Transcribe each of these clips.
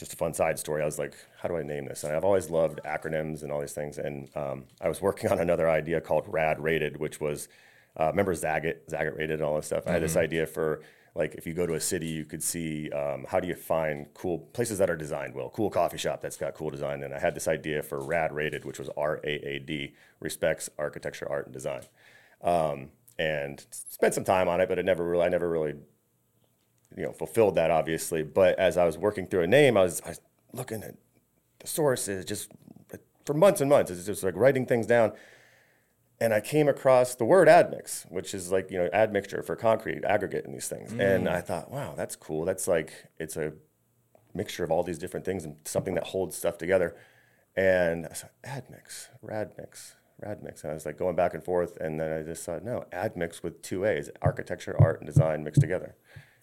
just a fun side story. I was like, how do I name this? And I've always loved acronyms and all these things. And um, I was working on another idea called Rad Rated, which was uh, remember Zagat, Zagat Rated, and all this stuff. I had this idea for like if you go to a city, you could see um, how do you find cool places that are designed well, cool coffee shop that's got cool design. And I had this idea for Rad Rated, which was R A A D, respects architecture, art, and design. Um, and spent some time on it, but it never really, I never really, you know, fulfilled that obviously. But as I was working through a name, I was, I was looking at the sources just for months and months. It's just like writing things down. And I came across the word admix, which is like, you know, admixture for concrete, aggregate, and these things. And mm. I thought, wow, that's cool. That's like, it's a mixture of all these different things and something that holds stuff together. And I said, admix, radmix, radmix. And I was like going back and forth. And then I just thought, no, admix with two A's, architecture, art, and design mixed together.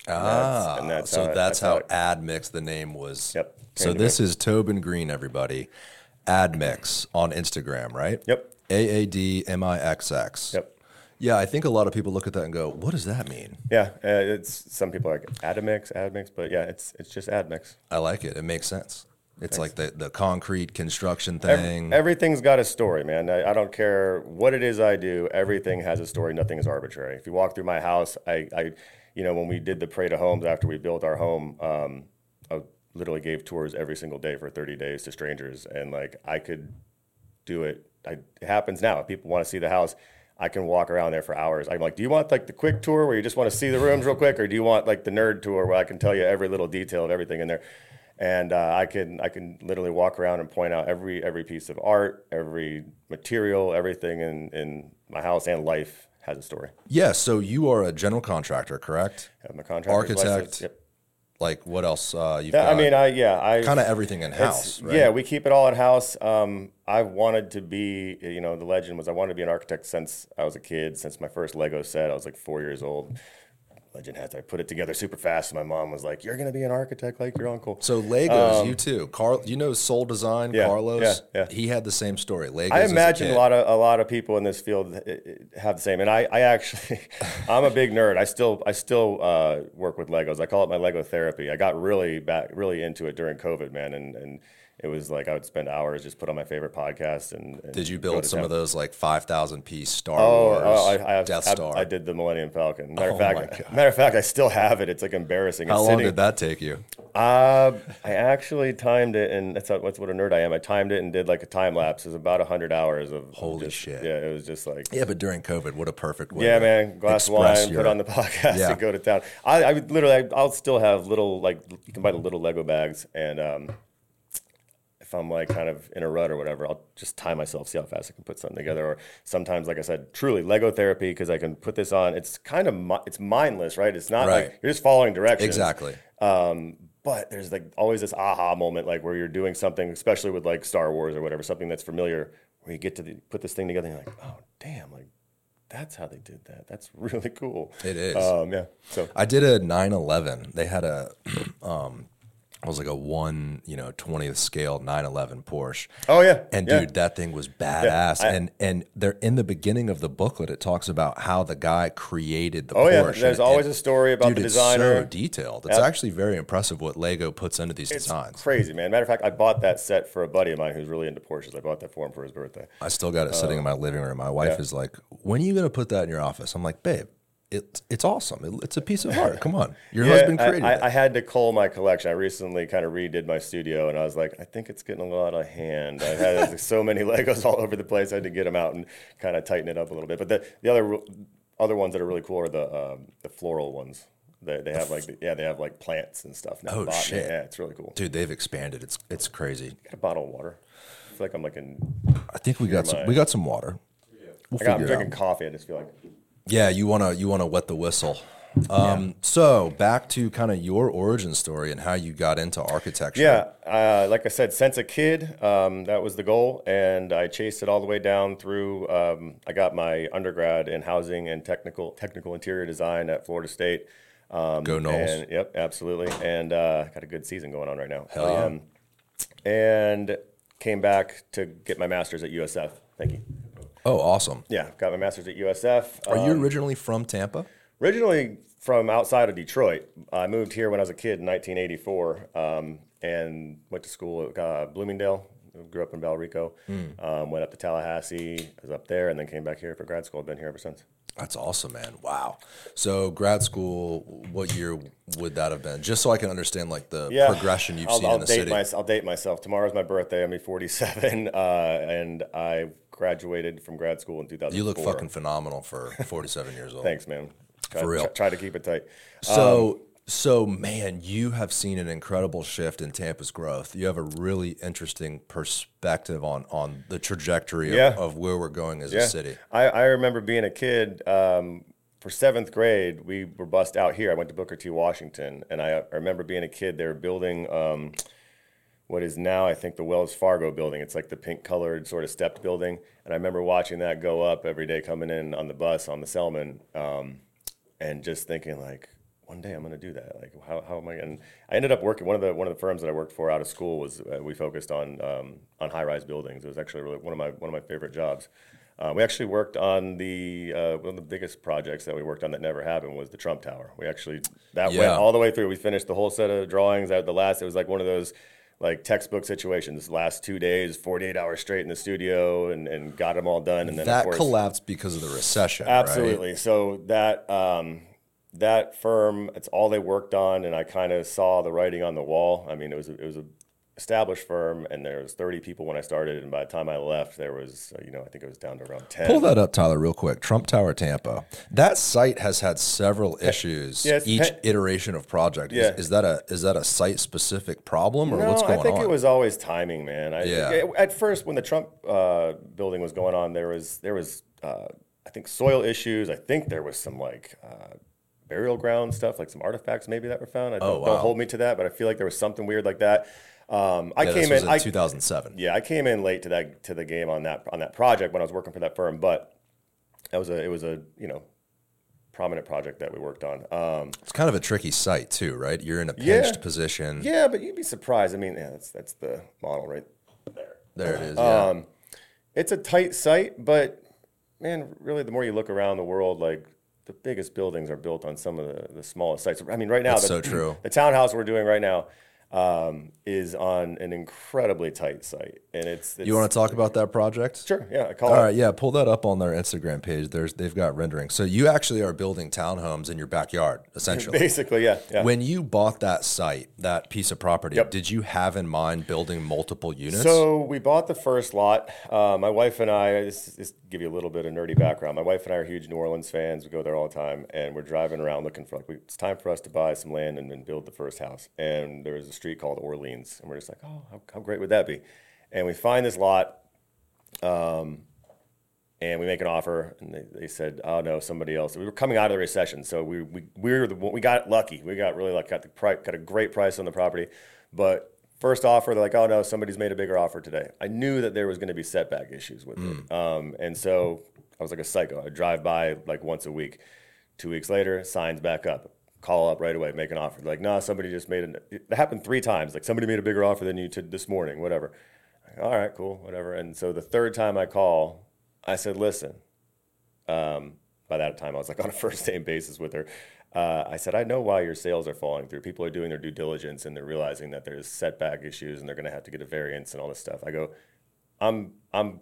And Ah, and so how that's how AADMIXX the name was. Yep, So this is Tobin Green, everybody. AADMIXX on Instagram, right? Yep. A A D M I X X. Yep. Yeah, I think a lot of people look at that and go, "What does that mean?" Yeah, uh, it's some people are like admix, admix, but yeah, it's it's just admix. I like it. It makes sense. It's like the the concrete construction thing. everything's got a story, man. I, I don't care what it is I do. Everything has a story. Nothing is arbitrary. If you walk through my house, I, I you know, when we did the parade of homes after we built our home, um, I literally gave tours every single day for 30 days to strangers, and like I could do it. I, it happens now. If people want to see the house, I can walk around there for hours. I'm like, do you want like the quick tour where you just want to see the rooms real quick, or do you want like the nerd tour where I can tell you every little detail of everything in there? And uh, I can I can literally walk around and point out every every piece of art, every material, everything in in my house and life has a story. yeah. So you are a general contractor, correct? I have my contractor's Architect. Yep. Like what else? Uh, you've Yeah, I mean, I yeah, I kind of everything in house, right? Yeah, we keep it all in house. Um, I wanted to be, you know, the legend was I wanted to be an architect since I was a kid. Since my first Lego set, I was like four years old. Legend has it, I put it together super fast. And my mom was like, "You're gonna be an architect like your uncle." So Legos, you too. Carl, you know Soul Design, Um, Yeah, Carlos. yeah, yeah. He had the same story. Legos. I imagine kid. a, lot of a lot of people in this field uh, uh, have the same. And I, I actually, I'm a big nerd. I still I still uh, work with Legos. I call it my Lego therapy. I got really back really into it during COVID, man, and and it was like I would spend hours just put on my favorite podcast and. and Did you build some town. of those like five thousand piece Star Oh, Wars, oh, I, I have, Death I- Star? I, did the Millennium Falcon. Matter Oh of fact, matter of fact, I still have it. It's like embarrassing. How It's long sitting- did that take you? Uh, I actually timed it, and that's not, that's what a nerd I am. I timed it and did like a time lapse. It was about hundred hours of Holy just- shit. Yeah, it was just like Yeah, but during COVID, what a perfect way. yeah, man. Glass of wine, your- put on the podcast, Yeah. and go to town. I, I would literally, I, I'll still have little like you can buy the little Lego bags, and um, if I'm like kind of in a rut or whatever, I'll just tie myself, see how fast I can put something together. Or sometimes, like I said, truly Lego therapy because I can put this on. It's kind of mi- it's mindless, right? It's not Right. like you're just following directions. Exactly. Um, but there's like always this aha moment, like where you're doing something, especially with like Star Wars or whatever, something that's familiar, where you get to the, put this thing together and you're like, oh damn, like that's how they did that. That's really cool. It is. Um, yeah. So I did a 911. They had a, um, was like a one, you know, 20th scale 911 Porsche. oh yeah, And yeah. dude, that thing was badass. I- and and they're in the beginning of the booklet, it talks about how the guy created the Oh, Porsche. yeah. and- There's always and- a story about dude, the it's so detailed. It's actually very impressive what Lego puts into these it's designs. crazy, man. Matter of fact, I bought that set for a buddy of mine who's really into Porsches. I bought that for him for his birthday. I still got it sitting in uh, my living room. My wife yeah. is like, "When are you going to put that in your office?" I'm like, "Babe, it's it's awesome. It, it's a piece of art. Come on, your husband created I, it." I, had to cull my collection. I recently kind of redid my studio, and I was like, I think it's getting a lot of hand. I had like, so many Legos all over the place. I had to get them out and kind of tighten it up a little bit. But the, the other other ones that are really cool are the um, the floral ones. They, they have like the, yeah, they have like plants and stuff. now. Oh, Botany. shit. Yeah, it's really cool. Dude, they've expanded. It's it's crazy. Got a bottle of water. I feel like I'm like in. I think we got some. my- We got some water. We'll I got, I'm drinking out. coffee. I just feel like. Yeah, you wanna you wanna wet the whistle. Um, So back to kind of your origin story and how you got into architecture. Yeah, uh, like I said, since a kid, um, that was the goal, and I chased it all the way down through. Um, I got my undergrad in housing and technical technical interior design at Florida State. Um, Go Noles. And, yep, absolutely, and uh, got a good season going on right now. Hell yeah. Um, and came back to get my master's at USF. Thank you. Oh, awesome. Yeah, got my master's at USF. Are you Um, originally from Tampa? originally from outside of Detroit. I moved here when I was a kid in 1984 um, and went to school at uh, Bloomingdale. Grew up in Valrico. Um, went up to Tallahassee. was up there, and then came back here for grad school. I've been here ever since. That's awesome, man. Wow. So grad school, what year would that have been? Just so I can understand like the Yeah. progression you've I'll, seen I'll in the date city. My, I'll date myself. Tomorrow's my birthday. I'm 47, uh, and I graduated from grad school in 2004. you look fucking phenomenal for 47 years old. Thanks, man. Try, For real. Try, try to keep it tight. So, so man, you have seen an incredible shift in Tampa's growth. You have a really interesting perspective on on the trajectory Yeah. of, of where we're going as Yeah. a city. I, I remember being a kid. Um, for seventh grade, we were bussed out here. I went to Booker T. Washington, and I, I remember being a kid. They were building um, what is now, I think, the Wells Fargo building. It's like the pink colored sort of stepped building. And I remember watching that go up every day coming in on the bus on the Selmon um, and just thinking, like, one day I'm going to do that. Like, how, how am I going to? I ended up working, one of the, one of the firms that I worked for out of school was uh, we focused on, um, on high rise buildings. It was actually really one of my, one of my favorite jobs. Uh, we actually worked on the uh, one of the biggest projects that we worked on that never happened was the Trump Tower. We actually that went all the way through. We finished the whole set of drawings. At the last, it was like one of those like textbook situations. Last two days, forty eight hours straight in the studio, and, and got them all done. And then That course, collapsed because of the recession. right? Absolutely. So that um, that firm, it's all they worked on, and I kind of saw the writing on the wall. I mean, it was a, it was a established firm, and there was 30 people when I started, and by the time I left, there was uh, you know I think it was down to around 10. Pull that up, Tyler, real quick. Trump Tower, Tampa. That site has had several issues. Yeah, each pe- iteration of project. Yeah. Is, is that a is that a site specific problem or No, what's going on? I think on? it was always timing, man. I, Yeah. At first, when the Trump uh, building was going on, there was there was uh, I think soil issues. I think there was some like uh, burial ground stuff, like some artifacts maybe that were found. I don't, Oh, wow. don't hold me to that, but I feel like there was something weird like that. Um, I yeah, came in. in I, 2007. yeah, I came in late to that to the game on that on that project when I was working for that firm, but that was a it was a you know prominent project that we worked on. Um, It's kind of a tricky site too, right? You're in a Yeah. pinched position. yeah, but you'd be surprised. I mean, yeah, that's that's the model right there. There it is. Yeah. Um, it's a tight site, but man, really, the more you look around the world, like the biggest buildings are built on some of the, the smallest sites. I mean, right now, That's the, so true. The townhouse we're doing right now um, is on an incredibly tight site, and it's, it's you want to talk about that project? sure, yeah. All it right, yeah, pull that up on their Instagram page. There's they've got rendering. So you actually are building townhomes in your backyard, essentially. basically, yeah, yeah. When you bought that site, that piece of property, Yep. did you have in mind building multiple units? So we bought the first lot. Uh, my wife and I, this, this give you a little bit of nerdy background. My wife and I are huge New Orleans fans. We go there all the time, and we're driving around looking for like we, it's time for us to buy some land and then build the first house. And there was a street called Orleans, and we're just like, oh, how, how great would that be? And we find this lot, um, and we make an offer, and they, they said, oh no, somebody else. We were coming out of the recession, so we we we were the we got lucky. We got really lucky. Got the price, got a great price on the property, but first offer, they're like, oh no, somebody's made a bigger offer today. I knew that there was going to be setback issues with it, um, and so I was like a psycho. I drive by like once a week. Two weeks later, signs back up. Call up right away, make an offer. Like, nah, somebody just made an. It happened three times. Like somebody made a bigger offer than you to this morning, whatever. All right, cool, whatever. And so the third time I call, I said, listen. Um, by that time, I was like on a first name basis with her. Uh, I said, I know why your sales are falling through. People are doing their due diligence and they're realizing that there's setback issues and they're going to have to get a variance and all this stuff. I go, I'm I'm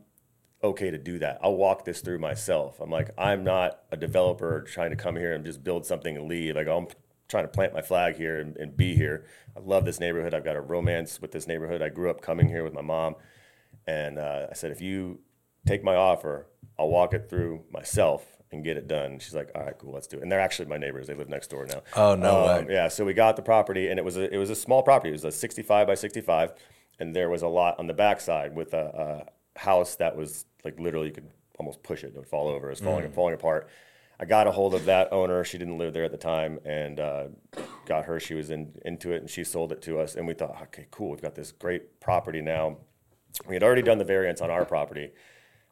okay to do that. I'll walk this through myself. I'm like, I'm not a developer trying to come here and just build something and leave. Like I'm trying to plant my flag here and, and be here. I love this neighborhood. I've got a romance with this neighborhood. I grew up coming here with my mom, and uh, I said, if you take my offer, I'll walk it through myself and get it done. She's like, all right, cool, let's do it. And they're actually my neighbors. They live next door now. Oh, no Um, way. Yeah, so we got the property, and it was a it was a small property. It was a 65 by 65, and there was a lot on the backside with a, a house that was like literally you could almost push it; it would fall over. It was falling falling apart. I got a hold of that owner. She didn't live there at the time, and uh, got her. She was in, into it, and she sold it to us. And we thought, okay, cool. We've got this great property now. We had already done the variance on our property.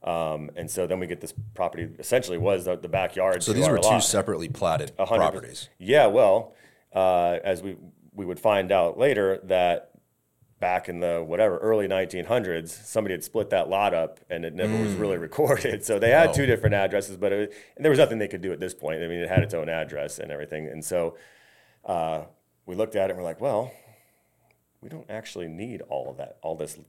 Um, and so then we get this property essentially was the, the backyard. so these were two lot. separately platted A hundred properties. Yeah, well, uh, as we we would find out later that back in the whatever early 1900s, somebody had split that lot up and it never was really recorded. So they had two different addresses, but it, there was nothing they could do at this point. I mean, it had its own address and everything. And so uh, we looked at it and we're like, well, we don't actually need all of that, all this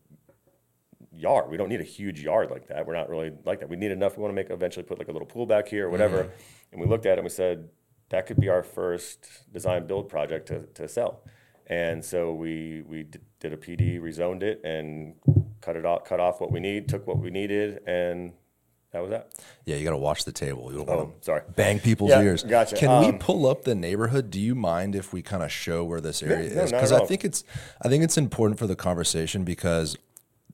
yard. We don't need a huge yard like that. We're not really like that. We need enough. We want to make eventually put like a little pool back here or whatever. And we looked at it and we said that could be our first design build project to, to sell. And so we we did a PD, rezoned it, and cut it off, cut off what we need, took what we needed, and that was that. Yeah, you got to watch the table. You don't want Oh, sorry. to bang people's Yeah, ears. gotcha. Can we Um, pull up the neighborhood? Do you mind if we kind of show where this area no, is? Because at I think it's I think it's important for the conversation because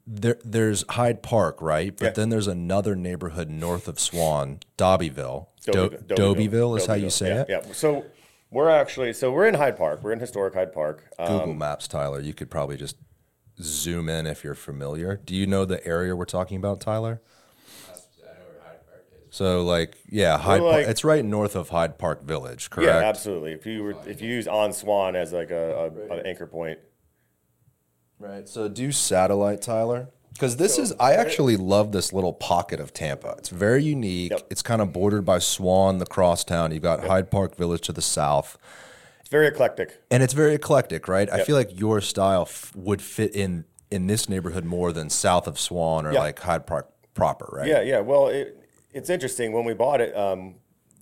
there there's Hyde Park, right? But Yeah. then there's another neighborhood north of Swann, Dobyville. Do- Dobyville- Dobyville is how you say yeah, it. Yeah. So we're actually so we're in Hyde Park. We're in historic Hyde Park. Um, Google Maps, Tyler. You could probably just zoom in if you're familiar. Do you know the area we're talking about, Tyler? So, like, yeah, Hyde Park. It's right north of Hyde Park Village, correct? yeah, absolutely. If you were if you use on Swann as like a, a an anchor point, Right. So do satellite, Tyler. Because this is, I actually love this little pocket of Tampa. It's very unique. Yep. It's kind of bordered by Swann, the crosstown. You've got Hyde Park Village to the south, it's very eclectic. and it's very eclectic, right? I feel like your style f- would fit in in this neighborhood more than south of Swann or like Hyde Park proper, right? Yeah, yeah. Well, it, it's interesting. When we bought it, um,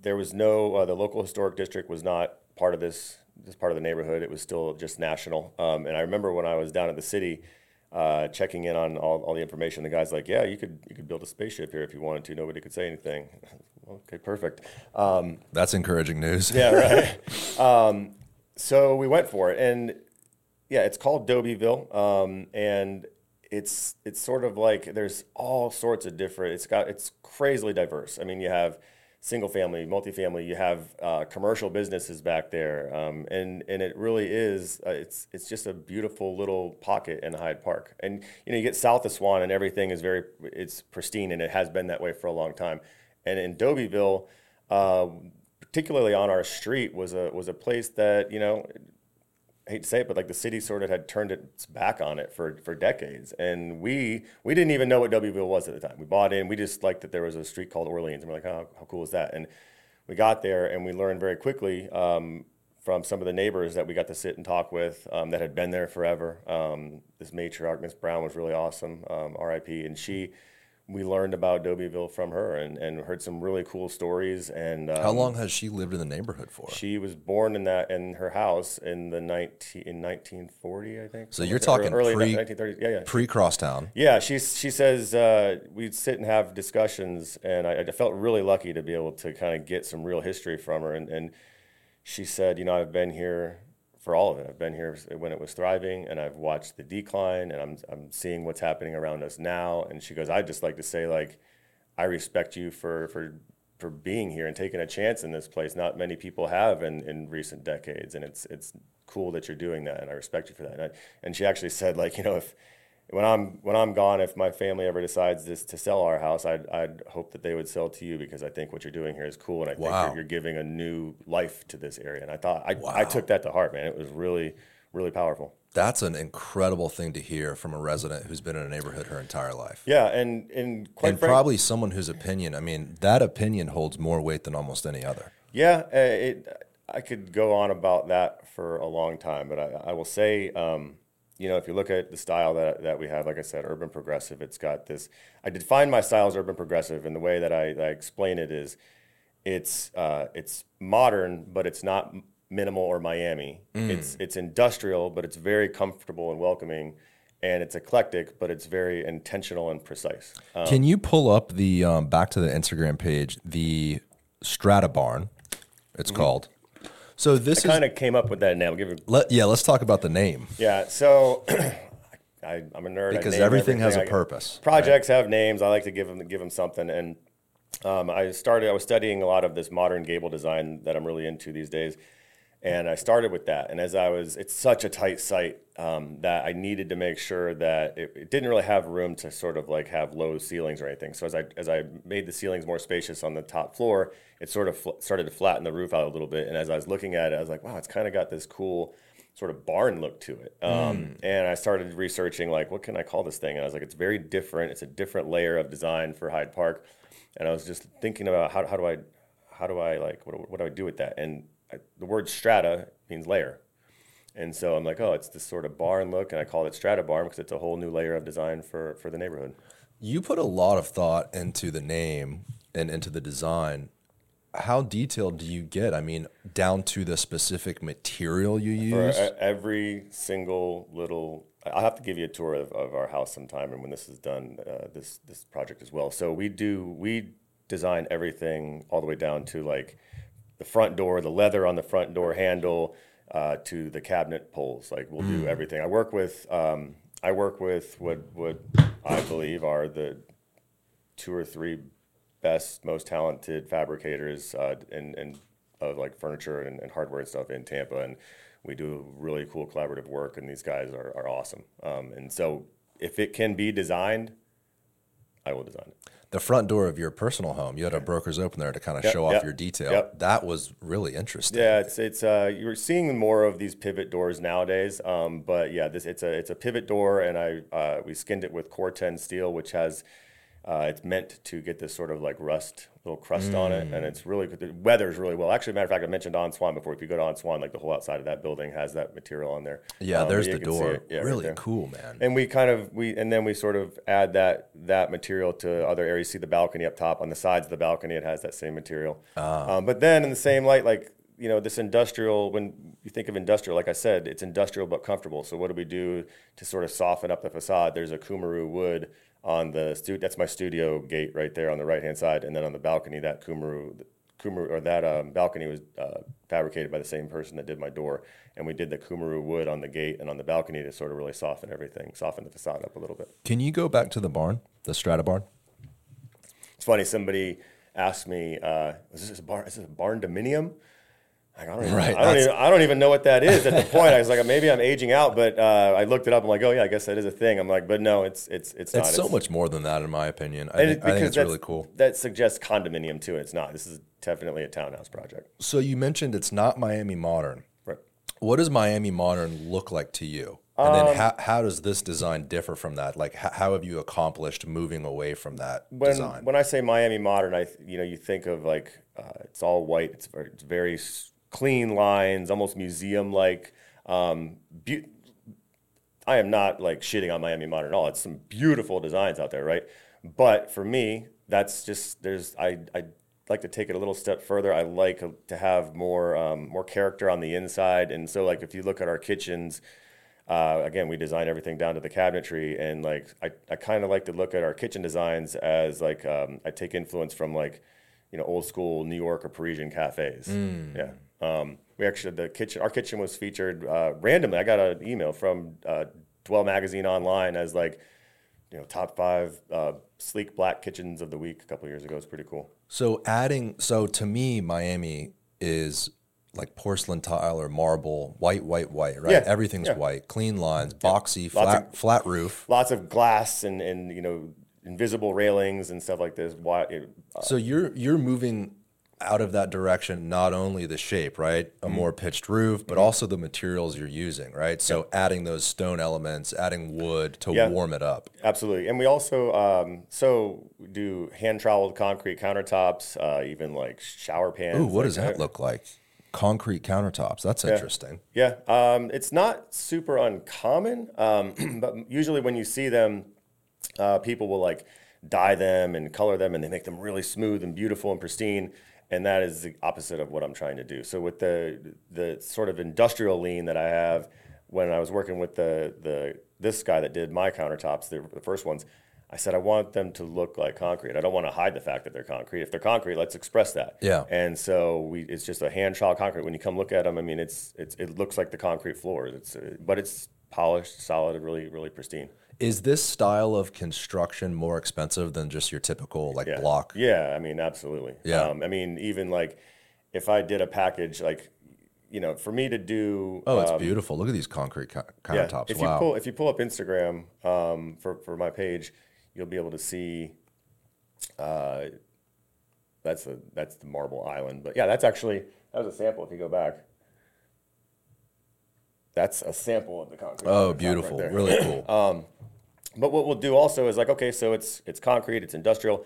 there was no uh, the local historic district was not part of this this part of the neighborhood. It was still just national. Um, and I remember when I was down at the city. Uh, checking in on all, all the information, the guy's like, "Yeah, you could you could build a spaceship here if you wanted to. Nobody could say anything." okay, perfect. Um, That's encouraging news. Yeah, right. um, so we went for it, and yeah, it's called Dobyville, um, and it's it's sort of like there's all sorts of different. It's got it's crazily diverse. I mean, you have single family, multifamily, you have uh, commercial businesses back there, um, and and it really is. Uh, it's it's just a beautiful little pocket in Hyde Park, and you know you get south of Swann, and everything is very it's pristine, and it has been that way for a long time. And in Dobyville, uh, particularly on our street, was a was a place that you know I hate to say it, but like the city sort of had turned its back on it for, for decades. And we we didn't even know what Dobyville was at the time. We bought in, we just liked that there was a street called Orleans. And we're like, oh, how cool is that? And we got there and we learned very quickly um, from some of the neighbors that we got to sit and talk with um, that had been there forever. Um, this matriarch, Miss Brown, was really awesome, um, RIP. And she, we learned about Dobyville from her and, and heard some really cool stories. And um, How long has she lived in the neighborhood for? she was born in that in her house in the 19 in 1940, I think. So you're Something like that, talking early pre- 1930s. Yeah, yeah. Pre crosstown. Yeah, she's, she says uh, we'd sit and have discussions, and I, I felt really lucky to be able to kind of get some real history from her. And, and she said, you know, I've been here for all of it. I've been here when it was thriving, and I've watched the decline, and I'm, I'm seeing what's happening around us now. And she goes, I'd just like to say, like, I respect you for, for, for being here and taking a chance in this place. Not many people have in, in recent decades, and it's, it's cool that you're doing that, and I respect you for that. And, I, and she actually said, like, you know, if when I'm when I'm gone, if my family ever decides this to sell our house, I'd, I'd hope that they would sell to you because I think what you're doing here is cool, and I think you're, you're giving a new life to this area. And I thought I, I took that to heart, man. It was really really powerful. That's an incredible thing to hear from a resident who's been in a neighborhood her entire life. Yeah, and and quite and frank- probably someone whose opinion, I mean, that opinion holds more weight than almost any other. Yeah, uh, it, I could go on about that for a long time, but I, I will say, um, you know, if you look at the style that, that we have, like I said, urban progressive, it's got this. I define my style as urban progressive, and the way that I, I explain it is, it's uh, it's modern, but it's not minimal or Miami. It's it's industrial, but it's very comfortable and welcoming, and it's eclectic, but it's very intentional and precise. Um, Can you pull up the um, back to the Instagram page, the Strata Barn? It's called. So this kind of came up with that name. I'll give you let, yeah. Let's talk about the name Yeah, so I, I'm a nerd. Because name everything has a I- purpose. Projects have names. I like to give them give them something. And um, I started. I was studying a lot of this modern gable design that I'm really into these days. And I started with that. And as I was, it's such a tight site um, that I needed to make sure that it, it didn't really have room to sort of like have low ceilings or anything. So as I as I made the ceilings more spacious on the top floor, it sort of fl- started to flatten the roof out a little bit. And as I was looking at it, I was like, wow, it's kind of got this cool sort of barn look to it. Um, And I started researching like, what can I call this thing? And I was like, it's very different. It's a different layer of design for Hyde Park. And I was just thinking about how, how do I, how do I like, what, what do I do with that? And I, the word strata means layer. And so I'm like, oh, it's this sort of barn look, and I call it strata barn because it's a whole new layer of design for for the neighborhood. You put a lot of thought into the name and into the design. How detailed do you get? I mean, down to the specific material you use. e- every single little, I'll have to give you a tour of, of our house sometime, and when this is done, uh, this this project as well. So we do we design everything all the way down to like the front door, the leather on the front door handle, uh, to the cabinet poles. Like we'll do everything. I work with um, I work with what what I believe are the two or three best, most talented fabricators uh, and and of like furniture and, and hardware and stuff in Tampa, and we do really cool collaborative work. And these guys are are awesome. Um, and so if it can be designed, I will design it. The front door of your personal home, you had a broker's open there to kind of Yep, show off yep, your detail. yep. That was really interesting. Yeah, it's it's uh, you're seeing more of these pivot doors nowadays. Um, but yeah, this it's a it's a pivot door, and I uh, we skinned it with Corten steel, which has uh, it's meant to get this sort of like rust little crust on it, Mm. and it's really good. It weathers really well. Actually, matter of fact, I mentioned On Swann before. If you go to On Swann, like the whole outside of that building has that material on there. Yeah, Um, there's the door. Yeah, really there. cool, man. And we kind of we and then we sort of add that that material to other areas. See the balcony up top on the sides of the balcony, it has that same material. Um, but then in the same light, like you know, this industrial. When you think of industrial, like I said, it's industrial but comfortable. So what do we do to sort of soften up the facade? There's a Cumaru wood on the stu- That's my studio gate right there on the right hand side, and then on the balcony, that Cumaru. Cumaru or that um, balcony was uh, fabricated by the same person that did my door, and we did the Cumaru wood on the gate and on the balcony to sort of really soften everything, soften the facade up a little bit. Can you go back to the barn, the Strata barn? It's funny. Somebody asked me, uh, "Is this a barn? Is this a barn dominium?" Like, I don't, even, Right, I, don't even, I don't even know what that is at the point. I was like, maybe I'm aging out, but uh, I looked it up. I'm like, oh yeah, I guess that is a thing. I'm like, but no, it's it's it's not. It's so much more than that, in my opinion. I think, I think it's really cool. That suggests condominium too. It's not. This is definitely a townhouse project. So you mentioned it's not Miami Modern. Right. What does Miami Modern look like to you? And then Um, how, how does this design differ from that? Like, how, how have you accomplished moving away from that when design? when I say Miami modern, I you know you think of like uh, it's all white. It's very, it's very clean lines, almost museum like. Um, beau- I am not like shitting on Miami modern at all. It's some beautiful designs out there, right? But for me, that's just there's I I like to take it a little step further. I like to have more um, more character on the inside, and so like if you look at our kitchens. Uh, again, we design everything down to the cabinetry, and like I, I kind of like to look at our kitchen designs as like um, I take influence from like you know old school New York or Parisian cafes. Yeah, um, we actually the kitchen our kitchen was featured uh, randomly. I got an email from uh, Dwell Magazine online as like you know top five uh, sleek black kitchens of the week a couple years ago. It's pretty cool. so adding, so to me, Miami is like porcelain tile or marble, white, white, white, right? Yeah, Everything's yeah. white, clean lines, boxy, Lots flat, flat roof. Lots of glass and and you know invisible railings and stuff like this. Why? So you're you're moving out of that direction, not only the shape, right? Mm-hmm. A more pitched roof, but also the materials you're using, right? So adding those stone elements, adding wood to Yeah. warm it up. Absolutely, and we also um, so do hand troweled concrete countertops, uh, even like shower pans. Ooh, what like does that look like? Concrete countertops. That's interesting. Yeah, um, it's not super uncommon, um, but usually when you see them, uh, people will like dye them and color them, and they make them really smooth and beautiful and pristine. And that is the opposite of what I'm trying to do. So with the the sort of industrial lean that I have, when I was working with the the this guy that did my countertops, the, the first ones, I said I want them to look like concrete. I don't want to hide the fact that they're concrete. If they're concrete, let's express that. Yeah. And so we, it's just a hand trowel concrete. When you come look at them, I mean, it's, it's it looks like the concrete floors. It's but it's polished, solid, really really pristine. Is this style of construction more expensive than just your typical like Yeah. block? Yeah, I mean, absolutely. Yeah. Um, I mean, even like if I did a package, like you know, for me to do. Oh, it's um, beautiful. Look at these concrete co- yeah, countertops. If wow. you pull if you pull up Instagram um, for for my page, you'll be able to see. Uh, that's a that's the Marble Island, but yeah, that's actually that was a sample. If you go back, that's a sample of the concrete. Oh, beautiful. there. really cool. But what we'll do also is like, okay, so it's it's concrete, it's industrial.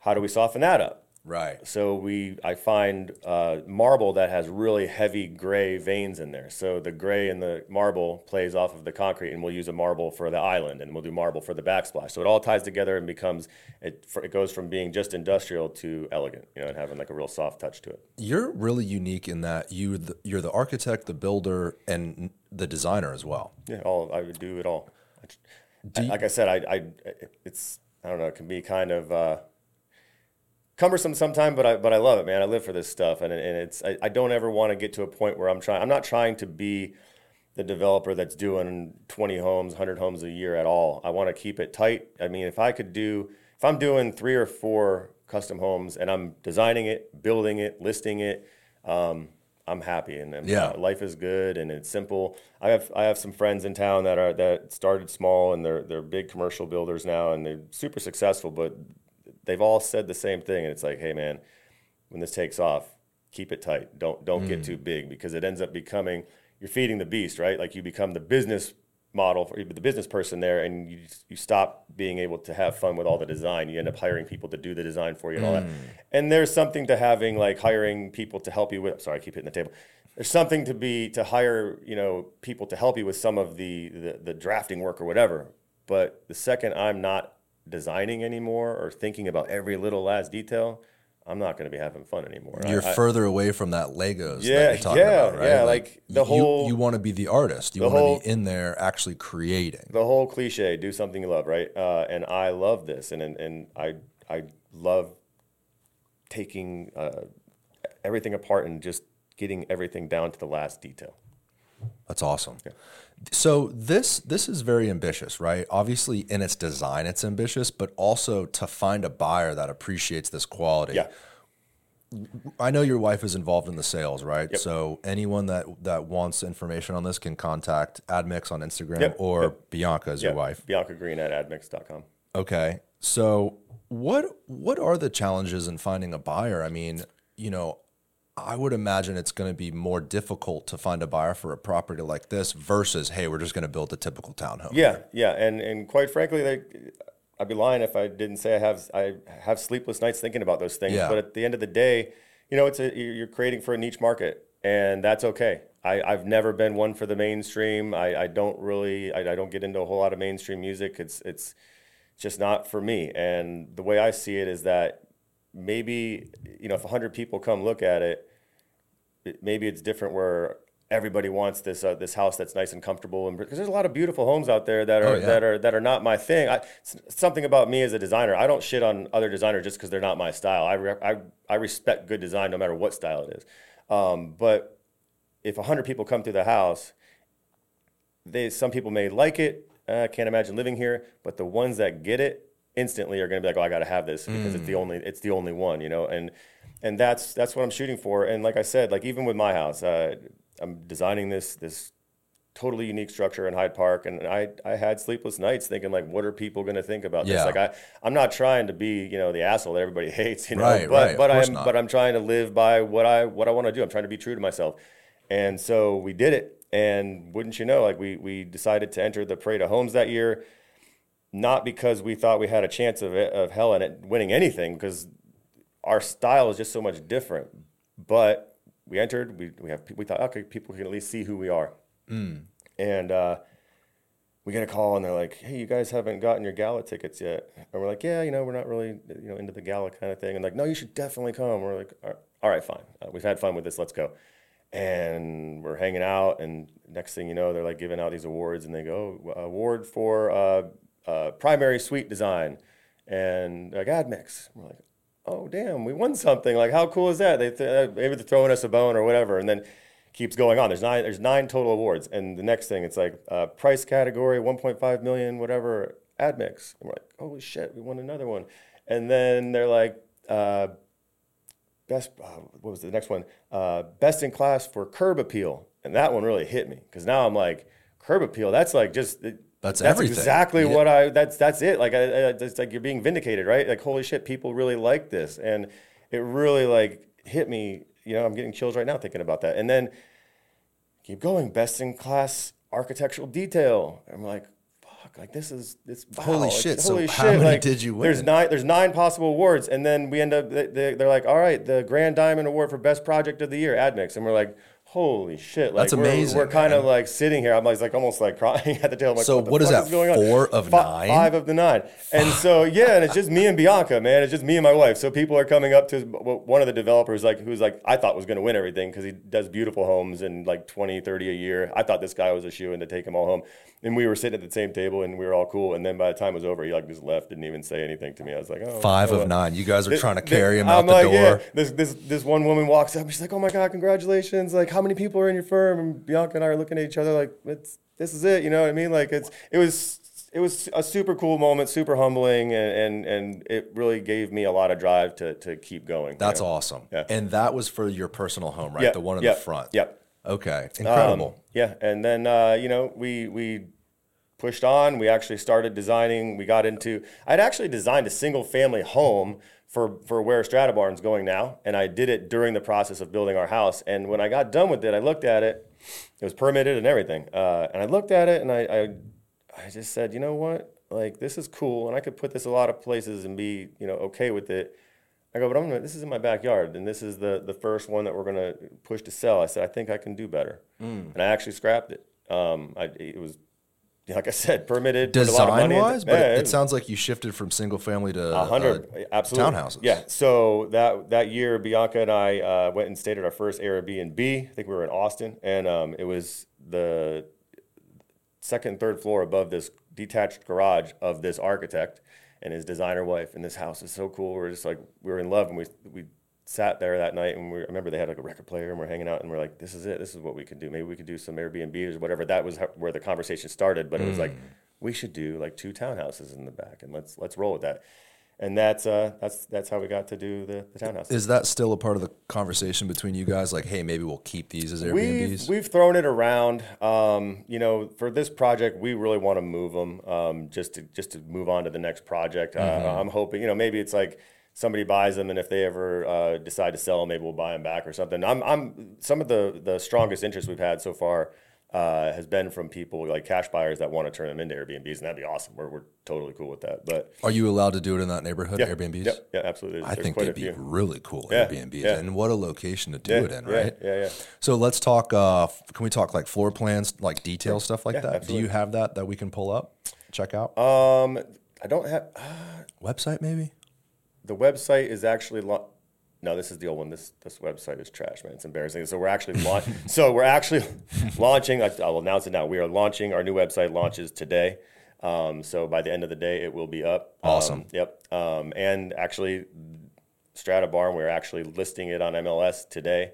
How do we soften that up? right. So we, I find uh, marble that has really heavy gray veins in there. So the gray in the marble plays off of the concrete, and we'll use a marble for the island, and we'll do marble for the backsplash. So it all ties together and becomes it. It goes from being just industrial to elegant, you know, and having like a real soft touch to it. You're really unique in that you the, you're the architect, the builder, and the designer as well. Yeah, all I would do it all. I- like I said, I, I, it's I don't know, it can be kind of uh, cumbersome sometimes, but I, but I love it, man. I live for this stuff, and and it's I, I don't ever want to get to a point where I'm trying. I'm not trying to be the developer that's doing 20 homes, 100 homes a year at all. I want to keep it tight. I mean, if I could do, if I'm doing three or four custom homes and I'm designing it, building it, listing it, um, I'm happy and, and Yeah. uh, life is good and it's simple. I have I have some friends in town that are that started small and they're they're big commercial builders now and they're super successful, but they've all said the same thing and it's like, hey man, when this takes off, keep it tight. Don't don't get too big because it ends up becoming you're feeding the beast, right? Like you become the business model for the business person there, and you you stop being able to have fun with all the design. You end up hiring people to do the design for you and all that. Mm. And there's something to having like hiring people to help you with. Sorry, I keep hitting the table. There's something to be to hire you know people to help you with some of the the, the drafting work or whatever. But the second I'm not designing anymore or thinking about every little last detail, I'm not going to be having fun anymore. You're I- further away from that Legos Yeah, that you're talking yeah, about, right? yeah, like, the you, whole- you want to be the artist. You want to be in there actually creating. the whole cliche do something you love right uh, and i love this and, and and i i love taking uh, everything apart and just getting everything down to the last detail That's awesome. So this this is very ambitious, right? Obviously, in its design, it's ambitious, but also to find a buyer that appreciates this quality. yeah I know your wife is involved in the sales, right? So anyone that that wants information on this can contact AADMIXX on Instagram Yep, or yep. Bianca is your wife. bianca green at aadmixx.com Okay. So what what are the challenges in finding a buyer? I mean, you know, I would imagine it's going to be more difficult to find a buyer for a property like this versus, hey, we're just going to build a typical townhome. yeah yeah and and quite frankly like i'd be lying if i didn't say i have i have sleepless nights thinking about those things Yeah. but at the end of the day you know it's a you're creating for a niche market and that's okay I, I've never been one for the mainstream. I, I don't really I, I don't get into a whole lot of mainstream music. It's it's just not for me. And the way I see it is that maybe you know if hundred people come look at it, maybe it's different where everybody wants this uh, this house that's nice and comfortable and because there's a lot of beautiful homes out there that are Oh, yeah. that are that are not my thing. I, something about me as a designer, I don't shit on other designers just because they're not my style. I, re- I I respect good design no matter what style it is. Um, but if 100 people come through the house, they some people may like it. I can't imagine living here, but the ones that get it instantly are going to be like, "Oh, I got to have this because it's the only it's the only one," you know. And and that's that's what I'm shooting for. And like I said, like even with my house, uh, I'm designing this this totally unique structure in Hyde Park, and I I had sleepless nights thinking like, what are people going to think about Yeah. this? Like I I'm not trying to be you know the asshole that everybody hates, you know, Right, but right, but I'm not. but I'm trying to live by what I what I want to do. I'm trying to be true to myself. And so we did it. And wouldn't you know, like we we decided to enter the parade of homes that year, not because we thought we had a chance of it, of hell in it winning anything, because our style is just so much different. But we entered. We we have we thought okay, people can at least see who we are. And uh, we get a call and they're like, "Hey, you guys haven't gotten your gala tickets yet." And we're like, "Yeah, you know, we're not really you know into the gala kind of thing." And like, "No, you should definitely come." We're like, "All right, all right fine. Uh, we've had fun with this. Let's go." And we're hanging out, and next thing you know, they're like giving out these awards, and they go, "Award for uh, uh, primary suite design," and like AADMIXX. We're like, "Oh, damn, we won something! Like, how cool is that?" They th- maybe they're throwing us a bone or whatever, and then keeps going on. There's nine. There's nine total awards, and the next thing it's like uh, price category, 1.5 million, whatever. AADMIXX, and we're like, holy shit, we won another one. And then they're like, uh, best. Uh, what was the next one? Uh, best in class for curb appeal, and that one really hit me because now I'm like, curb appeal. That's like just. it- That's that's everything. exactly Yeah. what I. That's that's it. Like I, I, it's like you're being vindicated, right? Like holy shit, people really like this, and it really like hit me. You know, I'm getting chills right now thinking about that. And then keep going, best in class architectural detail. I'm like, fuck, like this is this. Wow, Holy like, shit, so Holy how shit! many like, did you win? There's nine. There's nine possible awards, and then we end up. They, they're like, all right, the Grand Diamond Award for Best Project of the Year, AADMIXX, and we're like. Holy shit! Like That's we're, amazing, We're kind of like sitting here. I'm like, like almost like crying at the tail. I'm like, So what, what is that, going on? four of Fi- nine? Five of the nine. And so yeah, and it's just me and Bianca, man. It's just me and my wife. So people are coming up to one of the developers, like who's like I thought was going to win everything because he does beautiful homes and like 20, 30 a year. I thought this guy was a shoe in to take them all home. And we were sitting at the same table and we were all cool. And then by the time it was over, he like just left, didn't even say anything to me. I was like, oh, Five oh, of nine. You guys are trying to carry him I'm out the like, door. Yeah. This this this one woman walks up. She's like, "Oh my god, congratulations! Like, how many people are in your firm?" And Bianca and I are looking at each other like, "It's this is it." You know what I mean? Like, it's it was it was a super cool moment, super humbling, and and, and it really gave me a lot of drive to to keep going. you That's know? awesome. Yeah. And that was for your personal home, right? Yeah, The one in yeah, the front. Yep. Okay. Um, Incredible. yeah, and then uh, you know we we pushed on. We actually started designing. We got into. I'd actually designed a single family home for for where Strata Barn's going now, and I did it during the process of building our house. And when I got done with it, I looked at it. It was permitted and everything. Uh, and I looked at it, and I, I I just said, you know what, like this is cool, and I could put this a lot of places and be you know okay with it. I go, but I'm gonna, this is in my backyard, and this is the the first one that we're gonna push to sell. I said, I think I can do better, Mm. and I actually scrapped it. Um, I, it was, like I said, permitted. put a lot of Design wise, but Yeah, it, it sounds like you shifted from single family to a hundred, uh, absolutely. townhouses. Yeah. So that that year, Bianca and I uh, went and stayed at our first Airbnb. I think we were in Austin, and um, it was the second and third floor above this detached garage of this architect and his designer wife. And this house is so cool. We are just like we were in love, and we we sat there that night, and we I remember they had like a record player, and we're hanging out, and we're like, this is it. This is what we could do. Maybe we could do some Airbnbs or whatever. That was how, where the conversation started. But it was like mm. we should do like two townhouses in the back, and let's let's roll with that. And that's uh, that's that's how we got to do the, the townhouse. Is that still a part of the conversation between you guys? Like, hey, maybe we'll keep these as Airbnbs. We've, we've thrown it around. Um, you know, for this project, we really want to move them um, just to just to move on to the next project. Uh, I'm hoping, you know, maybe it's like somebody buys them, and if they ever uh, decide to sell them, maybe we'll buy them back or something. I'm, I'm some of the the strongest interest we've had so far. Uh, has been from people like cash buyers that want to turn them into Airbnbs, and that'd be awesome. We're, we're totally cool with that. But Are you allowed to do it in that neighborhood, yeah, Airbnbs? yeah, yeah, absolutely. There's, I think they'd be few. really cool Yeah, Airbnbs, yeah. and what a location to do it in, right? Yeah, yeah. So let's talk. Uh, can we talk like floor plans, like detail stuff like that? absolutely. Do you have that that we can pull up, check out? Um, I don't have. Website maybe? the website is actually lo- no this is the old one this this website is trash man it's embarrassing so we're actually launch- so we're actually launching I- i'll announce it now we are launching our new website launches today um, so by the end of the day it will be up Um, Awesome. yep um, and actually strata barn we're actually listing it on mls today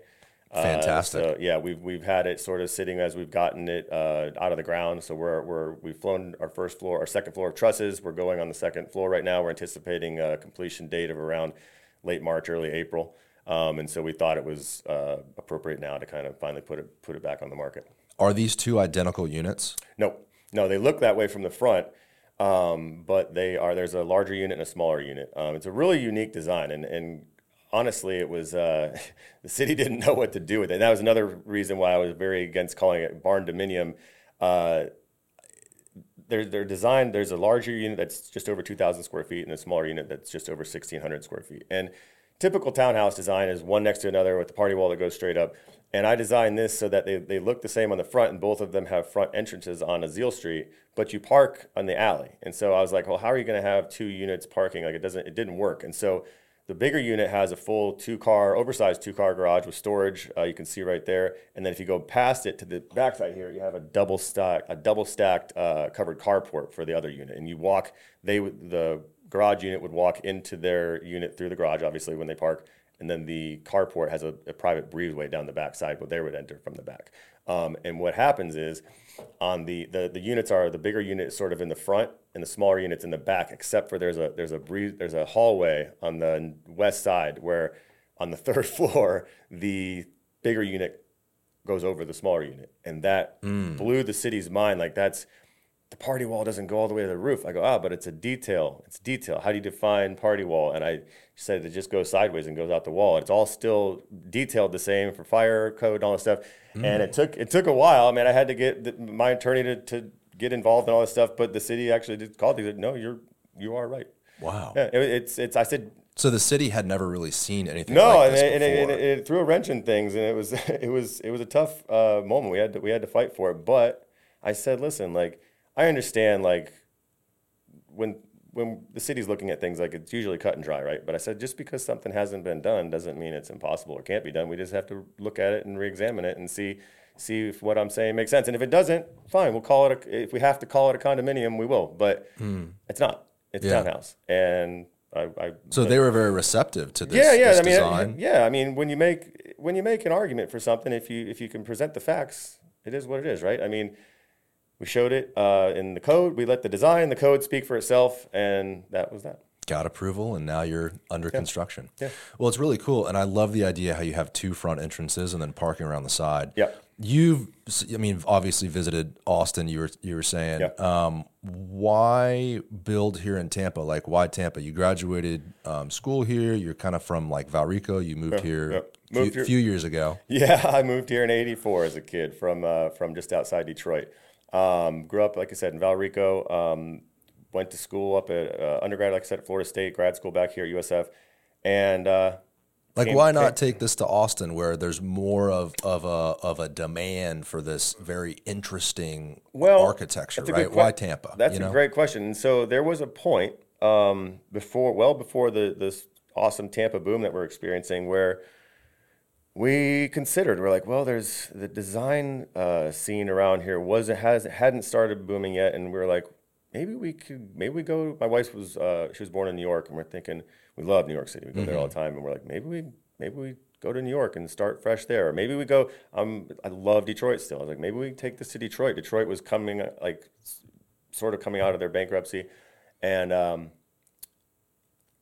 Uh, Fantastic. so yeah, we've we've had it sort of sitting as we've gotten it uh, out of the ground. So we're we're we've flown our first floor, our second floor of trusses. We're going on the second floor right now. We're anticipating a completion date of around late March, early April. Um, and so we thought it was uh, appropriate now to kind of finally put it put it back on the market. Are these two identical units? No, no, they look that way from the front, um, but they are. There's a larger unit and a smaller unit. Um, it's a really unique design, and and honestly, it was uh, the city didn't know what to do with it. And that was another reason why I was very against calling it barn dominium. Uh, they're, they're designed, there's a larger unit that's just over 2,000 square feet and a smaller unit that's just over 1,600 square feet. And typical townhouse design is one next to another with the party wall that goes straight up. And I designed this so that they, they look the same on the front, and both of them have front entrances on Azeele Street, but you park on the alley. And so I was like, well, how are you going to have two units parking? Like it doesn't, it didn't work. And so the bigger unit has a full two car, oversized two car garage with storage. Uh, you can see right there. And then if you go past it to the backside here, you have a double stack, a double stacked uh, covered carport for the other unit. And you walk, they the garage unit would walk into their unit through the garage, obviously when they park, and then the carport has a, a private breezeway down the backside where they would enter from the back. Um, and what happens is, on the, the the units are the bigger unit is sort of in the front, and the smaller units in the back. Except for there's a there's a breeze, there's a hallway on the west side where, on the third floor, the bigger unit goes over the smaller unit, and that blew the city's mind. Like that's the party wall doesn't go all the way to the roof. I go, ah, but it's a detail. It's detail. How do you define party wall? And I said it just goes sideways and goes out the wall. It's all still detailed the same for fire code and all this stuff. Mm. And it took it took a while. I mean, I had to get the, my attorney to, to get involved in all this stuff, but the city actually did call. They said, no, you're you are right. Wow. Yeah, it, it's it's. I said. So the city had never really seen anything. No, like and, it, and, it, and it, threw a wrench in things, and it was it was it was a tough uh, moment. We had to, we had to fight for it, but I said, listen, like I understand, like when when the city's looking at things, like it's usually cut and dry, right? But I said, just because something hasn't been done doesn't mean it's impossible or can't be done. We just have to look at it and re-examine it and see see if what I'm saying makes sense. And if it doesn't, fine, we'll call it. A, if we have to call it a condominium, we will. But it's not. It's. Yeah. a townhouse, and I. I so they were very receptive to this, yeah, yeah. this I mean, design. yeah. I mean, when you make when you make an argument for something, if you if you can present the facts, it is what it is, right? I mean, we showed it uh, in the code. We let the design, the code speak for itself, and that was that. got approval and now you're under construction. Yeah. Well, it's really cool. And I love the idea how you have two front entrances and then parking around the side. Yeah. You've, I mean, obviously visited Austin. You were you were saying, Yeah. um, why build here in Tampa? Like, why Tampa? You graduated um, school here. You're kind of from like Valrico. You moved here yeah. a Moved few, here- few years ago. Yeah, I moved here in '84 as a kid from uh, from just outside Detroit. Um, grew up, like I said, in Valrico. Um, went to school up at uh, undergrad, like I said, at Florida State. Grad school back here at USF, and uh, Like, why not take this to Austin, where there's more of, of a of a demand for this very interesting Well, architecture, that's a good right? que- why Tampa? That's you know? a great question. And so there was a point um, before, well before the this awesome Tampa boom that we're experiencing, where we considered we're like, well, there's the design uh, scene around here was it has hadn't started booming yet, and we are like, maybe we could maybe we go. My wife was uh, she was born in New York, and we're thinking we love New York City. We go there all the time, and we're like, maybe we maybe we go to New York and start fresh there, or maybe we go. Um, I love Detroit still. I was like, maybe we take this to Detroit. Detroit was coming uh, like sort of coming out of their bankruptcy, and um,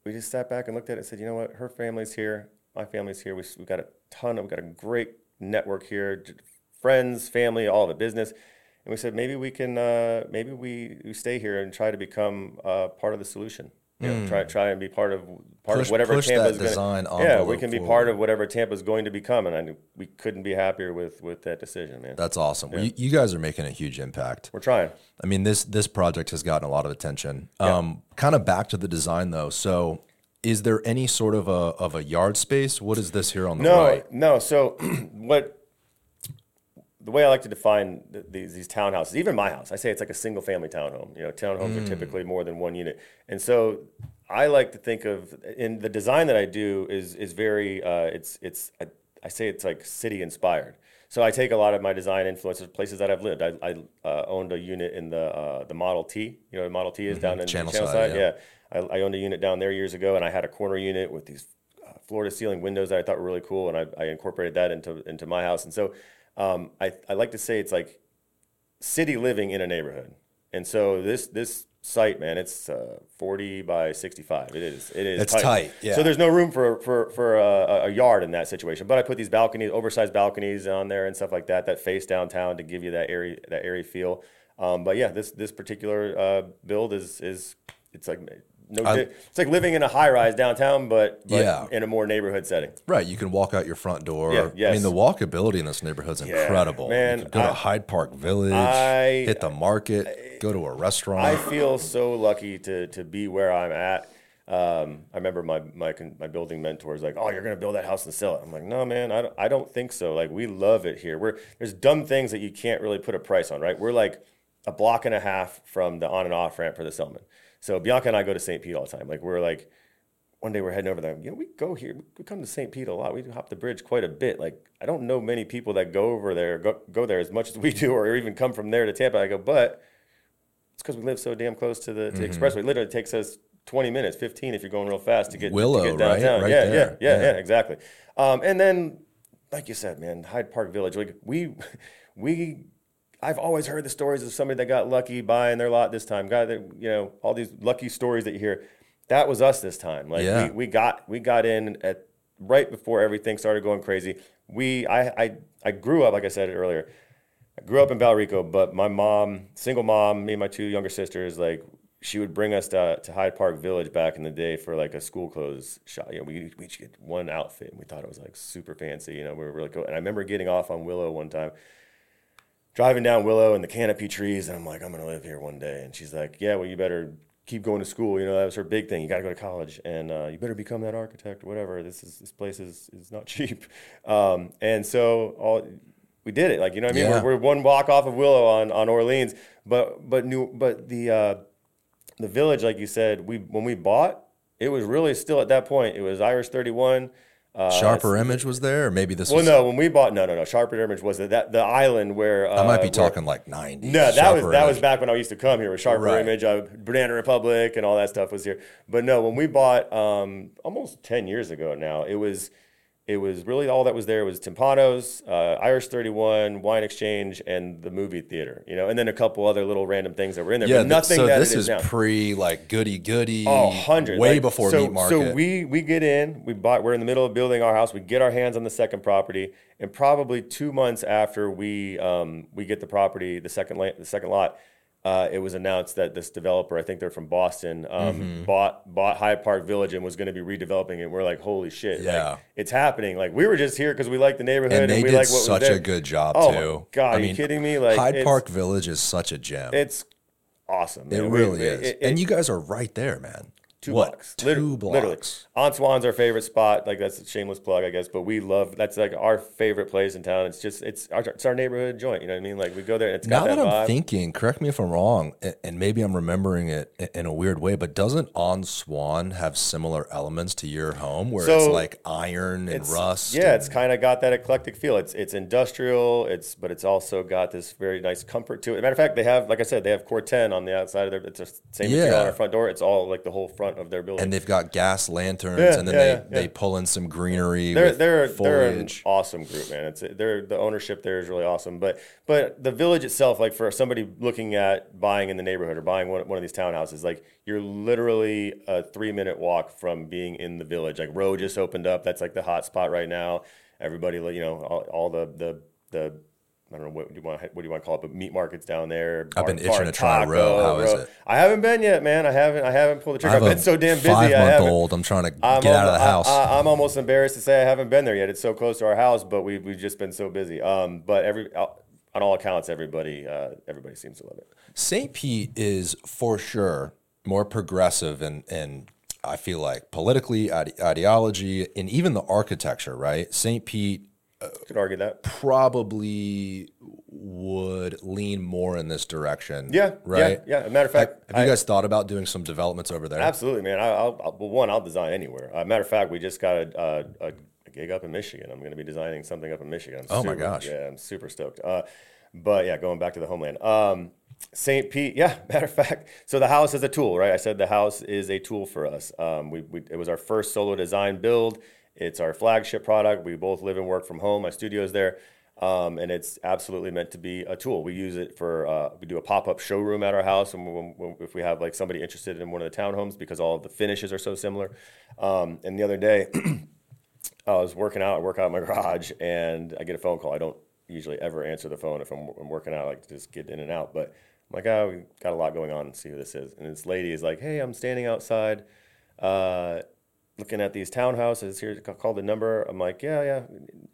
we just sat back and looked at it and said, you know what, her family's here, my family's here. We, we've got a ton of, we've got a great network here, friends, family, all it, business. And we said, maybe we can, uh, maybe we, we stay here and try to become uh, part of the solution. You know, try, try and be part of part Push- of whatever push Tampa's gonna. Yeah, we can be forward. part of whatever Tampa's going to become, and I we couldn't be happier with with that decision, man. That's awesome. Well, you, you guys are making a huge impact. We're trying. I mean, this this project has gotten a lot of attention. Um, kind of back to the design though. So, is there any sort of a of a yard space? What is this here on the No, right? no. So what the way I like to define th- these these townhouses, even my house, I say it's like a single family townhome. You know, townhomes Mm. are typically more than one unit, and so I like to think of in the design that I do is is very uh, it's it's I, I say it's like city inspired. So I take a lot of my design influences places that I've lived. I, I uh, owned a unit in the uh, the Model T. You know, Model T is down in Channel the Channel side, side. yeah. Yeah, I, I owned a unit down there years ago, and I had a corner unit with these floor to ceiling windows that I thought were really cool, and I, I incorporated that into into my house. And so um, I I like to say it's like city living in a neighborhood. And so this this site, man, it's uh, 40 by 65. It is it is It's tight, yeah. So there's no room for for for a, a yard in that situation. But I put these balconies, oversized balconies on there and stuff like that that face downtown to give you that airy that airy feel. Um, but yeah, this this particular uh, build is is it's like no, I- it's like living in a high rise downtown, but, but Yeah. in a more neighborhood setting. Right, you can walk out your front door. Yeah, I mean, the walkability in this neighborhood's incredible. man, you can go I- to Hyde Park Village, I- hit the market, go to a restaurant. I feel so lucky to to be where I'm at. Um, I remember my my my building mentors like, "Oh, you're gonna build that house and sell it." I'm like, "No, man, I don't, I don't think so. Like, we love it here. We're there's dumb things that you can't really put a price on, right? We're like a block and a half from the on and off ramp for the Selmon. So Bianca and I go to St. Pete all the time. Like, we're like, one day we're heading over there. You know, we go here. We come to St. Pete a lot. We hop the bridge quite a bit. Like, I don't know many people that go over there, go, go there as much as we do, or even come from there to Tampa. I go, but it's because we live so damn close to the, to the expressway. It literally takes us 20 minutes, 15 if you're going real fast to get, Willow, to get right? downtown. Right yeah, there. yeah, yeah, Yeah. yeah, exactly. Um, and then, like you said, man, Hyde Park Village. Like we, we, I've always heard the stories of somebody that got lucky buying their lot this time. Got that, you know, all these lucky stories that you hear. That was us this time. Like Yeah. we, we got we got in at right before everything started going crazy. We I I I grew up like I said earlier I grew up in Valrico, but my mom, single mom, me and my two younger sisters, like she would bring us to, to Hyde Park Village back in the day for like a school clothes shop. You know, we we each get one outfit, and we thought it was like super fancy. You know, we were really cool. And I remember getting off on Willow one time, driving down Willow and the canopy trees, and I'm like, I'm gonna live here one day. And she's like, Yeah, well, you better keep going to school. You know, that was her big thing. You got to go to college, and uh, you better become that architect or whatever. This is this place is is not cheap. Um, and so all we did it. Like you know, what I mean, Yeah. we're, we're one block off of Willow on on Orleans, but but new but the uh, the village, like you said, we when we bought, it was really still at that point. It was Irish thirty one. Uh, Sharper Image was there, or maybe this Well, was. no, when we bought, no, no, no. Sharper Image was the, that the island where uh, I might be where- talking like 90. no, that Sharper was that was back when I used to come here with Sharper Right. Image, uh, Banana Republic, and all that stuff was here. But no, when we bought um, almost ten years ago now, it was it was really all that was there was Timpanos, uh, Irish Thirty One, Wine Exchange, and the movie theater. You know, and then a couple other little random things that were in there. Yeah, but nothing so that this is is pre like goody goody. Oh, 100. Way Like, before so, meat market. So we we get in, we bought we're in the middle of building our house, we get our hands on the second property, and probably 2 months after we um, we get the property, the second la- the second lot, uh, it was announced that this developer, I think they're from Boston, um, Mm-hmm. bought bought Hyde Park Village and was going to be redeveloping it. We're like, holy shit! Yeah. like, it's happening. Like we were just here because we like the neighborhood and they we did like what was such there. a good job Oh too. god, I are mean, you kidding me? Like Hyde Park Village is such a gem. it's awesome. it man. We- really it- is. it- and you guys are right there, man. Two what? blocks. Two Literally- blocks. Literally. On Swann's our favorite spot. Like that's a shameless plug, I guess. But we love that's like our favorite place in town. It's just it's our, it's our neighborhood joint. You know what I mean? Like we go there and it's Now got that, that, I'm thinking, correct me if I'm wrong, and maybe I'm remembering it in a weird way, but doesn't On Swann have similar elements to your home where it's like iron and rust? Yeah, and- it's kind of got that eclectic feel. It's it's industrial. It's but it's also got this very nice comfort to it. matter of fact, they have like I said, they have Corten on the outside of their. It's the same material Yeah. on our front door. It's all like the whole front of their building. and they've got gas lanterns, Yeah, and then yeah, they, yeah, they pull in some greenery. they're they're they're an awesome group, man. It's they're the ownership there is really awesome. But but the village itself, like for somebody looking at buying in the neighborhood or buying one, one of these townhouses, like you're literally a three minute walk from being in the village. Like Row just opened up. That's like the hot spot right now. Everybody, you know, all, all the the the. I don't know what do you want. What do you want to call it? But meat markets down there. I've been Bar- itching Bar to try Row. How is it? I haven't been yet, man. I haven't. I haven't pulled the trigger. I've been so damn busy. Five month old. I'm trying to I'm get out of the house. I, am almost embarrassed to say I haven't been there yet. It's so close to our house, but we we've just been so busy. Um, but every on all accounts, everybody uh, everybody seems to love it. St. Pete is for sure more progressive and and I feel like politically, ide- ideology, and even the architecture. Right, St. Pete Could argue that. probably would lean more in this direction. Yeah. right. Yeah. yeah. Matter of fact, Have you I- guys thought about doing some developments over there? absolutely, man. I, I'll, I'll, well, one, I'll design anywhere. Uh, matter of fact, we just got a, a, a gig up in Michigan. I'm going to be designing something up in Michigan. I'm Oh, my gosh. Yeah, I'm super stoked. Uh, but yeah, going back to the homeland. Um, St. Pete, yeah, matter of fact. So the house is a tool, right? I said the house is a tool for us. Um, we, we, it was our first solo design build. It's our flagship product. We both live and work from home. My studio's there. Um, and it's absolutely meant to be a tool. We use it for, uh, we do a pop up showroom at our house when, when, when, if we have like somebody interested in one of the townhomes because all of the finishes are so similar. Um, and the other day, I was working out. I work out in my garage, and I get a phone call. I don't usually ever answer the phone if I'm, I'm working out. I like just get in and out. But I'm like, oh, we got a lot going on. See who this is. And this lady is like, hey, I'm standing outside, uh, looking at these townhouses. Here, call the number. I'm like, yeah, yeah.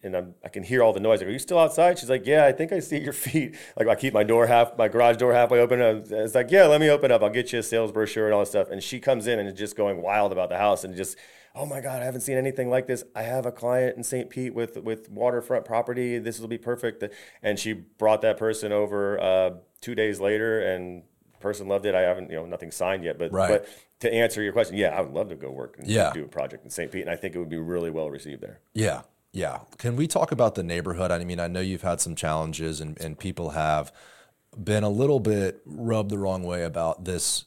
And I'm, I can hear all the noise. I go, are you still outside? She's like, yeah, I think I see your feet. Like I keep my door half, my garage door halfway open. And It's like, yeah, let me open up. I'll get you a sales brochure and all this stuff. And she comes in and is just going wild about the house and just oh my god, I haven't seen anything like this. I have a client in St. Pete with with waterfront property. This will be perfect. And she brought that person over uh, two days later, and person loved it. I haven't, you know, nothing signed yet, but Right. but to answer your question, yeah, I would love to go work and Yeah. do a project in St. Pete, and I think it would be really well received there. Yeah, yeah. Can we talk about the neighborhood? I mean, I know you've had some challenges, and and people have been a little bit rubbed the wrong way about this.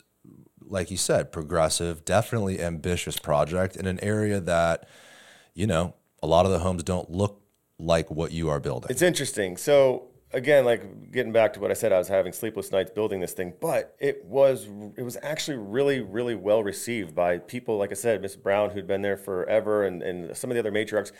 Like you said, progressive, definitely ambitious project in an area that, you know, a lot of the homes don't look like what you are building. It's interesting. So again, like getting back to what I said, I was having sleepless nights building this thing, but it was it was actually really really well received by people. Like I said, Miss Brown, who'd been there forever, and and some of the other matriarchs.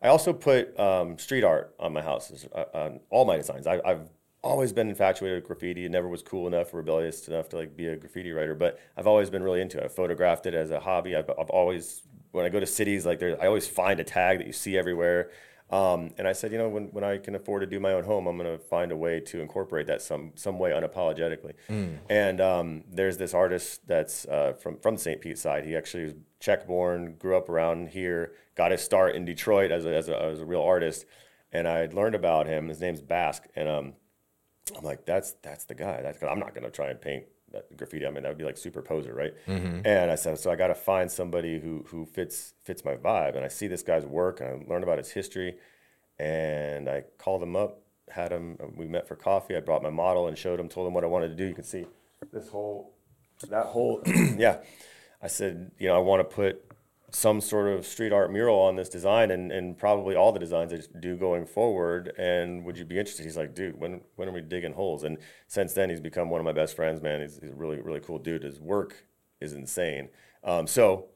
I also put um, street art on my houses, uh, on all my designs. I, I've always been infatuated with graffiti. Never was cool enough, rebellious enough to like be a graffiti writer, but I've always been really into it. I photographed it as a hobby. I've, I've always, when I go to cities, like there, I always find a tag that you see everywhere. Um, and I said, you know, when, when I can afford to do my own home, I'm going to find a way to incorporate that some some way unapologetically. Mm. And um, there's this artist that's uh, from from St. Pete side. He actually was Czech born, grew up around here, got his start in Detroit as a, as a, as a real artist. And I learned about him. His name's BASK, and um, I'm like, that's that's the guy. That's I'm not going to try and paint graffiti. I mean, that would be like super poser, right? Mm-hmm. And I said, so I got to find somebody who who fits fits my vibe. And I see this guy's work, and I learned about his history. And I called him up, had him. We met for coffee. I brought my model and showed him, told him what I wanted to do. You can see this whole, that whole, yeah. I said, you know, I want to put some sort of street art mural on this design and, and probably all the designs I do going forward. And would you be interested? He's like, dude, when, when are we digging holes? And since then, he's become one of my best friends, man. He's, he's a really, really cool dude. His work is insane. Um, so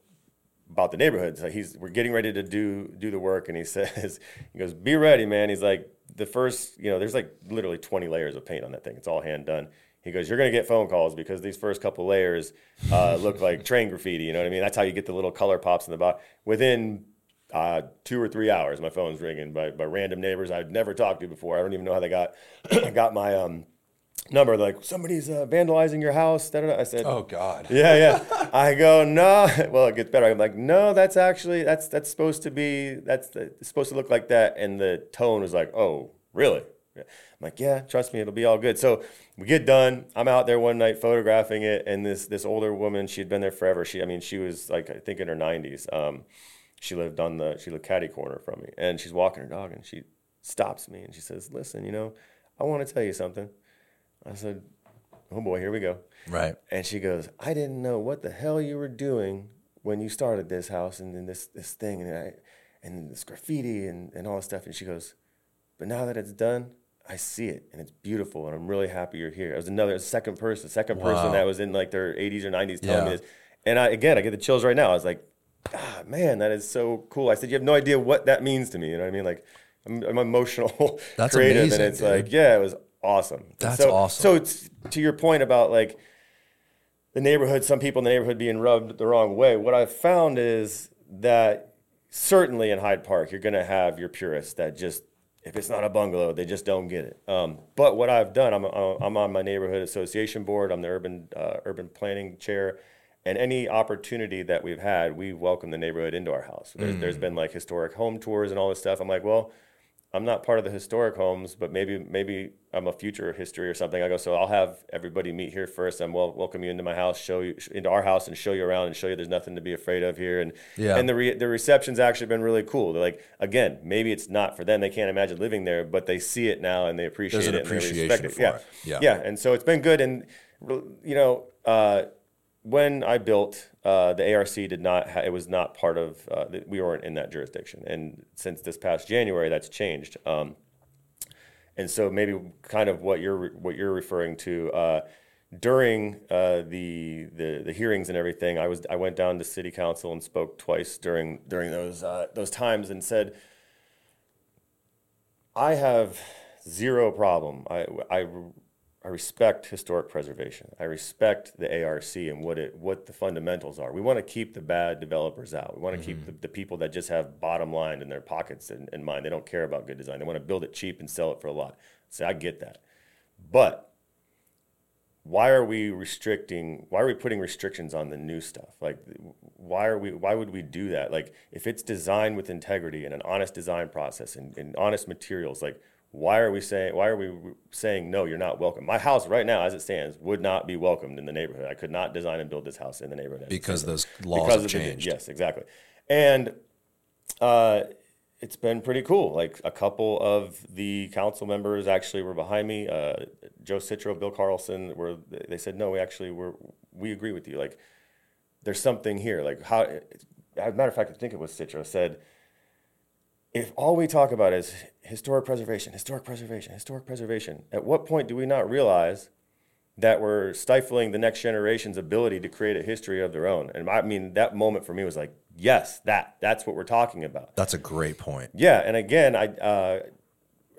about the neighborhood, so he's, we're getting ready to do, do the work. And he says, he goes, be ready, man. He's like, the first, you know, there's like literally 20 layers of paint on that thing. It's all hand done. He goes, "You're going to get phone calls because these first couple layers uh, look like train graffiti. You know what I mean? That's how you get the little color pops in the bottom. Within uh, two or three hours, my phone's ringing by, by random neighbors I'd never talked to before. I don't even know how they got got my um, number. Like somebody's uh, vandalizing your house. Da-da-da. I said, "Oh God." Yeah, yeah. I go, "No." Well, it gets better. I'm like, "No, that's actually that's that's supposed to be that's the, supposed to look like that." And the tone was like, "Oh, really?" I'm like, yeah, trust me, it'll be all good. So we get done. I'm out there one night photographing it, and this this older woman, she had been there forever. She, I mean, she was like, I think in her 90s. Um, she lived on the, she lived caddy corner from me, and she's walking her dog, and she stops me, and she says, "Listen, you know, I want to tell you something." I said, "Oh boy, here we go." Right. And she goes, "I didn't know what the hell you were doing when you started this house and then this this thing and I, and this graffiti and and all this stuff." And she goes, "But now that it's done." I see it and it's beautiful and I'm really happy you're here. I was another second person, second wow. person that was in like their 80s or 90s telling yeah. me this. And I again, I get the chills right now. I was like, ah, man, that is so cool. I said, you have no idea what that means to me. You know what I mean? Like, I'm, I'm emotional, That's creative, amazing, and it's dude. like, yeah, it was awesome. That's so, awesome. So it's to your point about like the neighborhood, some people in the neighborhood being rubbed the wrong way. What I've found is that certainly in Hyde Park, you're going to have your purists that just if it's not a bungalow, they just don't get it. Um, but what I've done, I'm, uh, I'm on my neighborhood association board. I'm the urban uh, urban planning chair, and any opportunity that we've had, we welcome the neighborhood into our house. There's, mm. there's been like historic home tours and all this stuff. I'm like, well, I'm not part of the historic homes, but maybe maybe I'm a future history or something. I go, so I'll have everybody meet here first. I'm well welcome you into my house, show you into our house, and show you around and show you there's nothing to be afraid of here. And yeah. and the re, the reception's actually been really cool. They're like, again, maybe it's not for them. They can't imagine living there, but they see it now and they appreciate there's an it appreciation and they respect for it. Yeah. yeah, yeah. And so it's been good. And you know. Uh, when I built uh, the ARC, did not ha- it was not part of uh, we weren't in that jurisdiction, and since this past January, that's changed. Um, and so maybe kind of what you're what you're referring to uh, during uh, the, the the hearings and everything. I was I went down to city council and spoke twice during during those uh, those times and said, I have zero problem. I I I respect historic preservation. I respect the ARC and what it what the fundamentals are. We want to keep the bad developers out. We want to mm-hmm. keep the, the, people that just have bottom line in their pockets in, in, mind. They don't care about good design. They want to build it cheap and sell it for a lot. So I get that. But why are we restricting why are we putting restrictions on the new stuff? Like why are we why would we do that? Like if it's designed with integrity and an honest design process and, and honest materials, like why are we saying why are we saying no you're not welcome my house right now as it stands would not be welcomed in the neighborhood. I could not design and build this house in the neighborhood. Because those laws because have changed. The, yes exactly. And uh, it's been pretty cool. Like a couple of the council members actually were behind me. Uh, joe citro bill carlson were they said no we actually were we agree with you. Like there's something here. Like how as a matter of fact i think it was citro said if all we talk about is historic preservation, historic preservation, historic preservation, at what point do we not realize that we're stifling the next generation's ability to create a history of their own? And I mean, that moment for me was like, yes, that that's what we're talking about. That's a great point. Yeah, and again, I uh,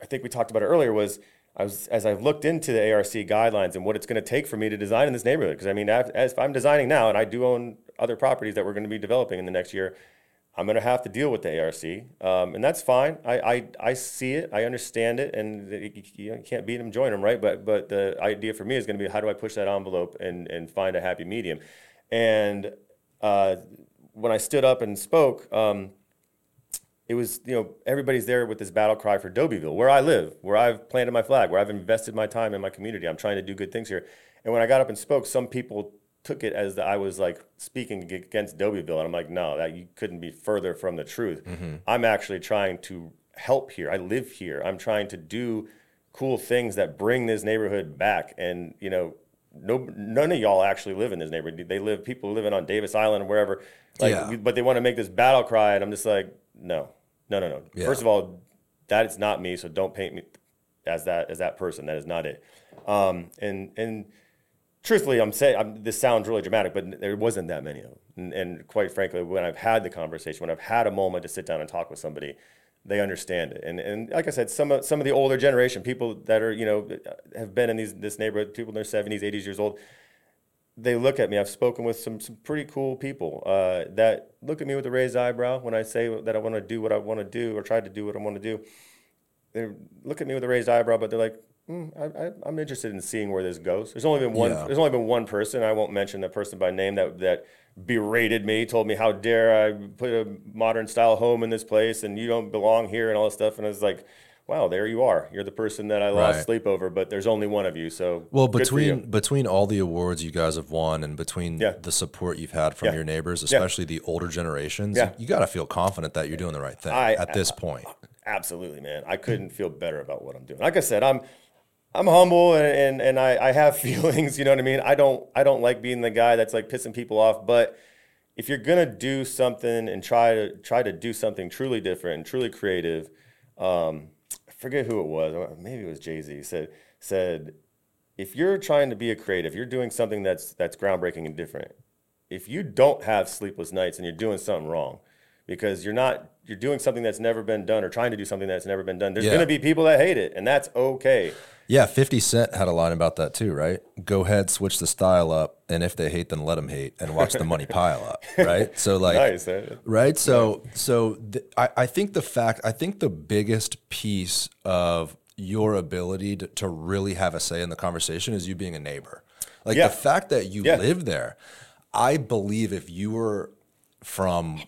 I think we talked about it earlier was I was as I've looked into the ARC guidelines and what it's going to take for me to design in this neighborhood. Because I mean, as, as if I'm designing now, and I do own other properties that we're going to be developing in the next year, I'm going to have to deal with the ARC, um, and that's fine. I, I, I see it, I understand it, and you, you can't beat them, join them, right? But but the idea for me is going to be how do I push that envelope and and find a happy medium. And uh, when I stood up and spoke, um, it was you know everybody's there with this battle cry for Dobyville, where I live, where I've planted my flag, where I've invested my time in my community. I'm trying to do good things here. And when I got up and spoke, some people took it as that I was like speaking against Dobyville, and I'm like, no, that you couldn't be further from the truth. Mm-hmm. I'm actually trying to help here. I live here. I'm trying to do cool things that bring this neighborhood back. And you know, no, none of y'all actually live in this neighborhood. They live people living on Davis Island or wherever. Like, yeah. but they want to make this battle cry, and I'm just like, no, no, no, no. Yeah. First of all, that is not me. So don't paint me as that as that person. That is not it. Um, and and truthfully, I'm saying I'm, this sounds really dramatic, but there wasn't that many of them. And, and, quite frankly, when I've had the conversation, when I've had a moment to sit down and talk with somebody, they understand it. And and like I said, some of some of the older generation, people that are you know have been in these this neighborhood, people in their 70s, 80s years old, they look at me. I've spoken with some some pretty cool people uh, that look at me with a raised eyebrow when I say that I want to do what I want to do or try to do what I want to do. They look at me with a raised eyebrow, but they're like, mm, I, am interested in seeing where this goes. There's only been one. Yeah. There's only been one person. I won't mention the person by name that that berated me, told me how dare I put a modern style home in this place and you don't belong here and all this stuff. And I was like, wow, there you are. You're the person that I lost right. sleep over, but there's only one of you. So well, between between all the awards you guys have won and between yeah. the support you've had from yeah. your neighbors, especially the older generations, you got to feel confident that you're doing the right thing I, at this point. Absolutely, man. I couldn't feel better about what I'm doing. Like I said, I'm I'm humble and, and, and I, I have feelings, you know what I mean? I don't I don't like being the guy that's like pissing people off, but if you're gonna do something and try to try to do something truly different and truly creative, um, I forget who it was, maybe it was Jay Z said said if you're trying to be a creative, you're doing something that's that's groundbreaking and different. If you don't have sleepless nights and you're doing something wrong, because you're not you're doing something that's never been done or trying to do something that's never been done. There's yeah. going to be people that hate it, and that's okay. Yeah, 50 Cent had a line about that too, right? Go ahead, switch the style up, and if they hate, then let them hate, and watch the money pile up, right? So like, nice, eh? right? So so th- I I think the fact I think the biggest piece of your ability to, to really have a say in the conversation is you being a neighbor. Like yeah. the fact that you yeah. live there, I believe if you were from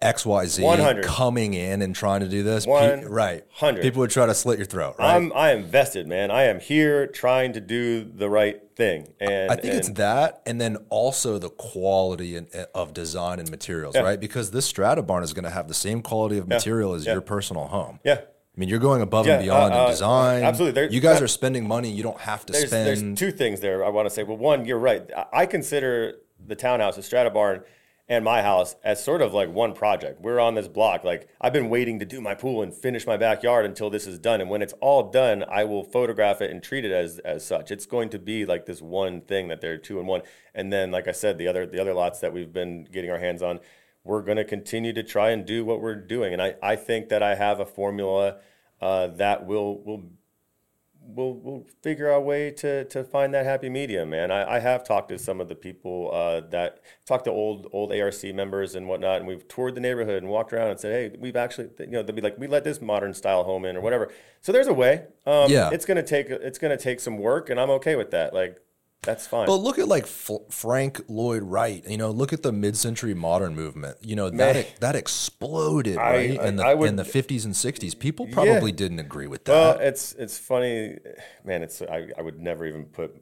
XYZ 100. coming in and trying to do this. Pe- right. 100. People would try to slit your throat, right? I'm, I am vested, man. I am here trying to do the right thing. And I think and, it's that. And then also the quality in, of design and materials, yeah. right? Because this strata barn is going to have the same quality of material yeah. as yeah. your personal home. Yeah. I mean, you're going above and beyond uh, in uh, design. Absolutely. There, you guys are spending money you don't have to there's, spend. There's two things there I want to say. Well, one, you're right. I consider the townhouse, the strata barn, and my house as sort of like one project. We're on this block. Like I've been waiting to do my pool and finish my backyard until this is done. And when it's all done, I will photograph it and treat it as as such. It's going to be like this one thing that they're two and one. And then, like I said, the other the other lots that we've been getting our hands on, we're going to continue to try and do what we're doing. And I I think that I have a formula uh, that will will we'll we'll figure out a way to to find that happy medium, man. I, I have talked to some of the people uh, that talked to old old ARC members and whatnot, and we've toured the neighborhood and walked around and said, hey, we've actually, you know, they'll be like, we let this modern style home in or whatever. So there's a way. Um, yeah, it's gonna take it's gonna take some work, and I'm okay with that. Like that's fine. But look at like F- Frank Lloyd Wright. You know, look at the mid-century modern movement. You know that that exploded I, right I, in the would, in the fifties and sixties. People probably yeah. didn't agree with that. Well, it's it's funny, man. It's I, I would never even put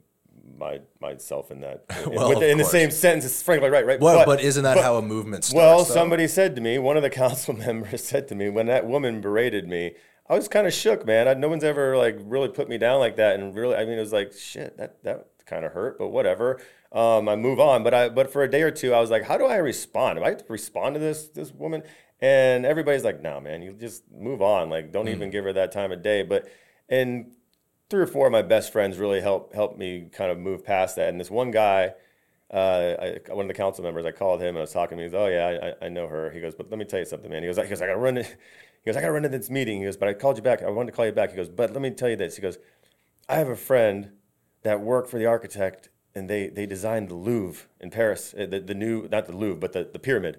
my myself in that well, in, in the same sentence as Frank Lloyd Wright, right? Well, but, but isn't that but, how a movement starts? Well, though? somebody said to me, one of the council members said to me when that woman berated me. I was kind of shook, man. I, no one's ever like really put me down like that, and really, I mean, it was like shit. That that kind of hurt, but whatever. Um, I move on. But I but for a day or two, I was like, how do I respond? Do I have to respond to this this woman? And everybody's like, no, man, you just move on. Like, don't mm. even give her that time of day. But and three or four of my best friends really helped help me kind of move past that. And this one guy. Uh, I, one of the council members, I called him and I was talking to him. He goes, "Oh yeah, I, I know her." He goes, "But let me tell you something, man." He goes, "I, goes, I got to run." It. He goes, "I got to run to this meeting." He goes, "But I called you back. I wanted to call you back." He goes, "But let me tell you this." He goes, I have a friend that worked for the architect and they, they designed the Louvre in Paris, uh, the, the new, not the Louvre, but the, the pyramid.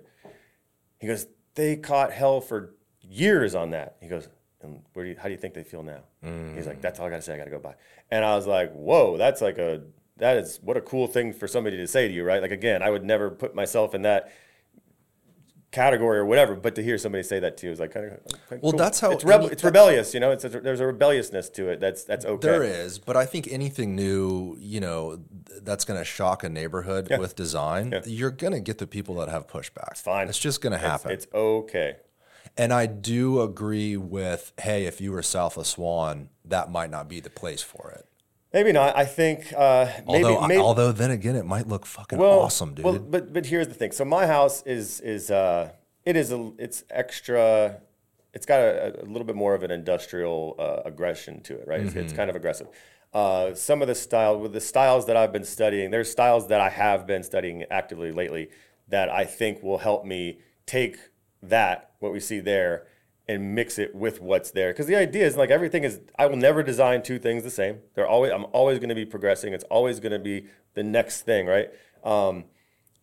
He goes, they caught hell for years on that. He goes, and where do you, how do you think they feel now? Mm. He's like, that's all I got to say. I got to go by. And I was like, whoa, that's like a, that is what a cool thing for somebody to say to you, right? Like, again, I would never put myself in that category or whatever, but to hear somebody say that to you is like kind of, of well. Cool. That's how it's, rebe- it's rebellious, you know. It's a, there's a rebelliousness to it. That's that's okay. There is, but I think anything new, you know, that's going to shock a neighborhood yeah. with design, yeah. you're going to get the people that have pushback. It's fine. It's just going to happen. It's, it's, okay. And I do agree with, hey, if you were south of Swann, that might not be the place for it. Maybe not. I think uh, maybe, although, maybe, although then again, it might look fucking well, awesome, dude. Well, but but here's the thing. So my house is is uh, it is a it's extra. It's got a, a little bit more of an industrial uh, aggression to it, right? Mm-hmm. It's, it's, mm-hmm. kind of aggressive. Uh, some of the style with the styles that I've been studying, there's styles that I have been studying actively lately that I think will help me take that what we see there and mix it with what's there. Because the idea is like everything is I will never design two things the same. They're always I'm always going to be progressing. It's always going to be the next thing, right? Um,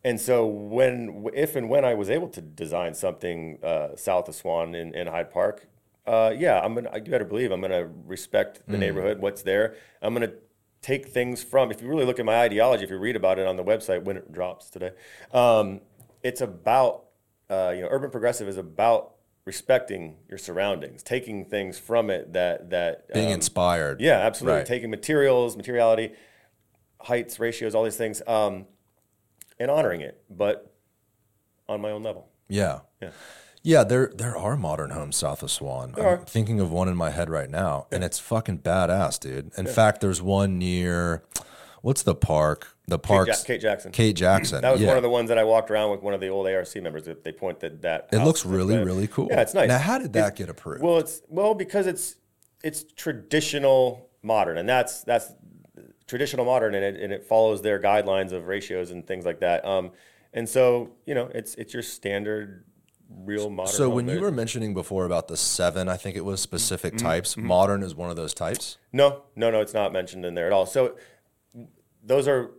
and so when if and when I was able to design something uh, south of Swann in, in Hyde Park, uh, yeah, I'm gonna. You better believe I'm gonna respect the mm. neighborhood, what's there. I'm gonna take things from. If you really look at my ideology, if you read about it on the website when it drops today, um, it's about uh, you know urban progressive is about respecting your surroundings, taking things from it that that being um, inspired. Yeah, absolutely. Right. Taking materials, materiality, heights, ratios, all these things, um, and honoring it, but on my own level. Yeah. Yeah. Yeah, there there are modern homes south of Swann. There I'm are. thinking of one in my head right now, yeah. and it's fucking badass, dude. In yeah. fact, there's one near what's the park? The park. Kate, ja- Kate, Jackson. Kate Jackson. That was yeah. one of the ones that I walked around with one of the old ARC members. That they pointed that. It looks really, really cool. Yeah, it's nice. Now, how did that it's, get approved? Well, it's well because it's it's traditional modern, and that's that's traditional modern, and it and it follows their guidelines of ratios and things like that. Um, and so you know, it's it's your standard real modern. So when you were mentioning before about the seven, I think it was specific mm-hmm. types. Mm-hmm. Modern is one of those types. No, no, no, it's not mentioned in there at all. So those are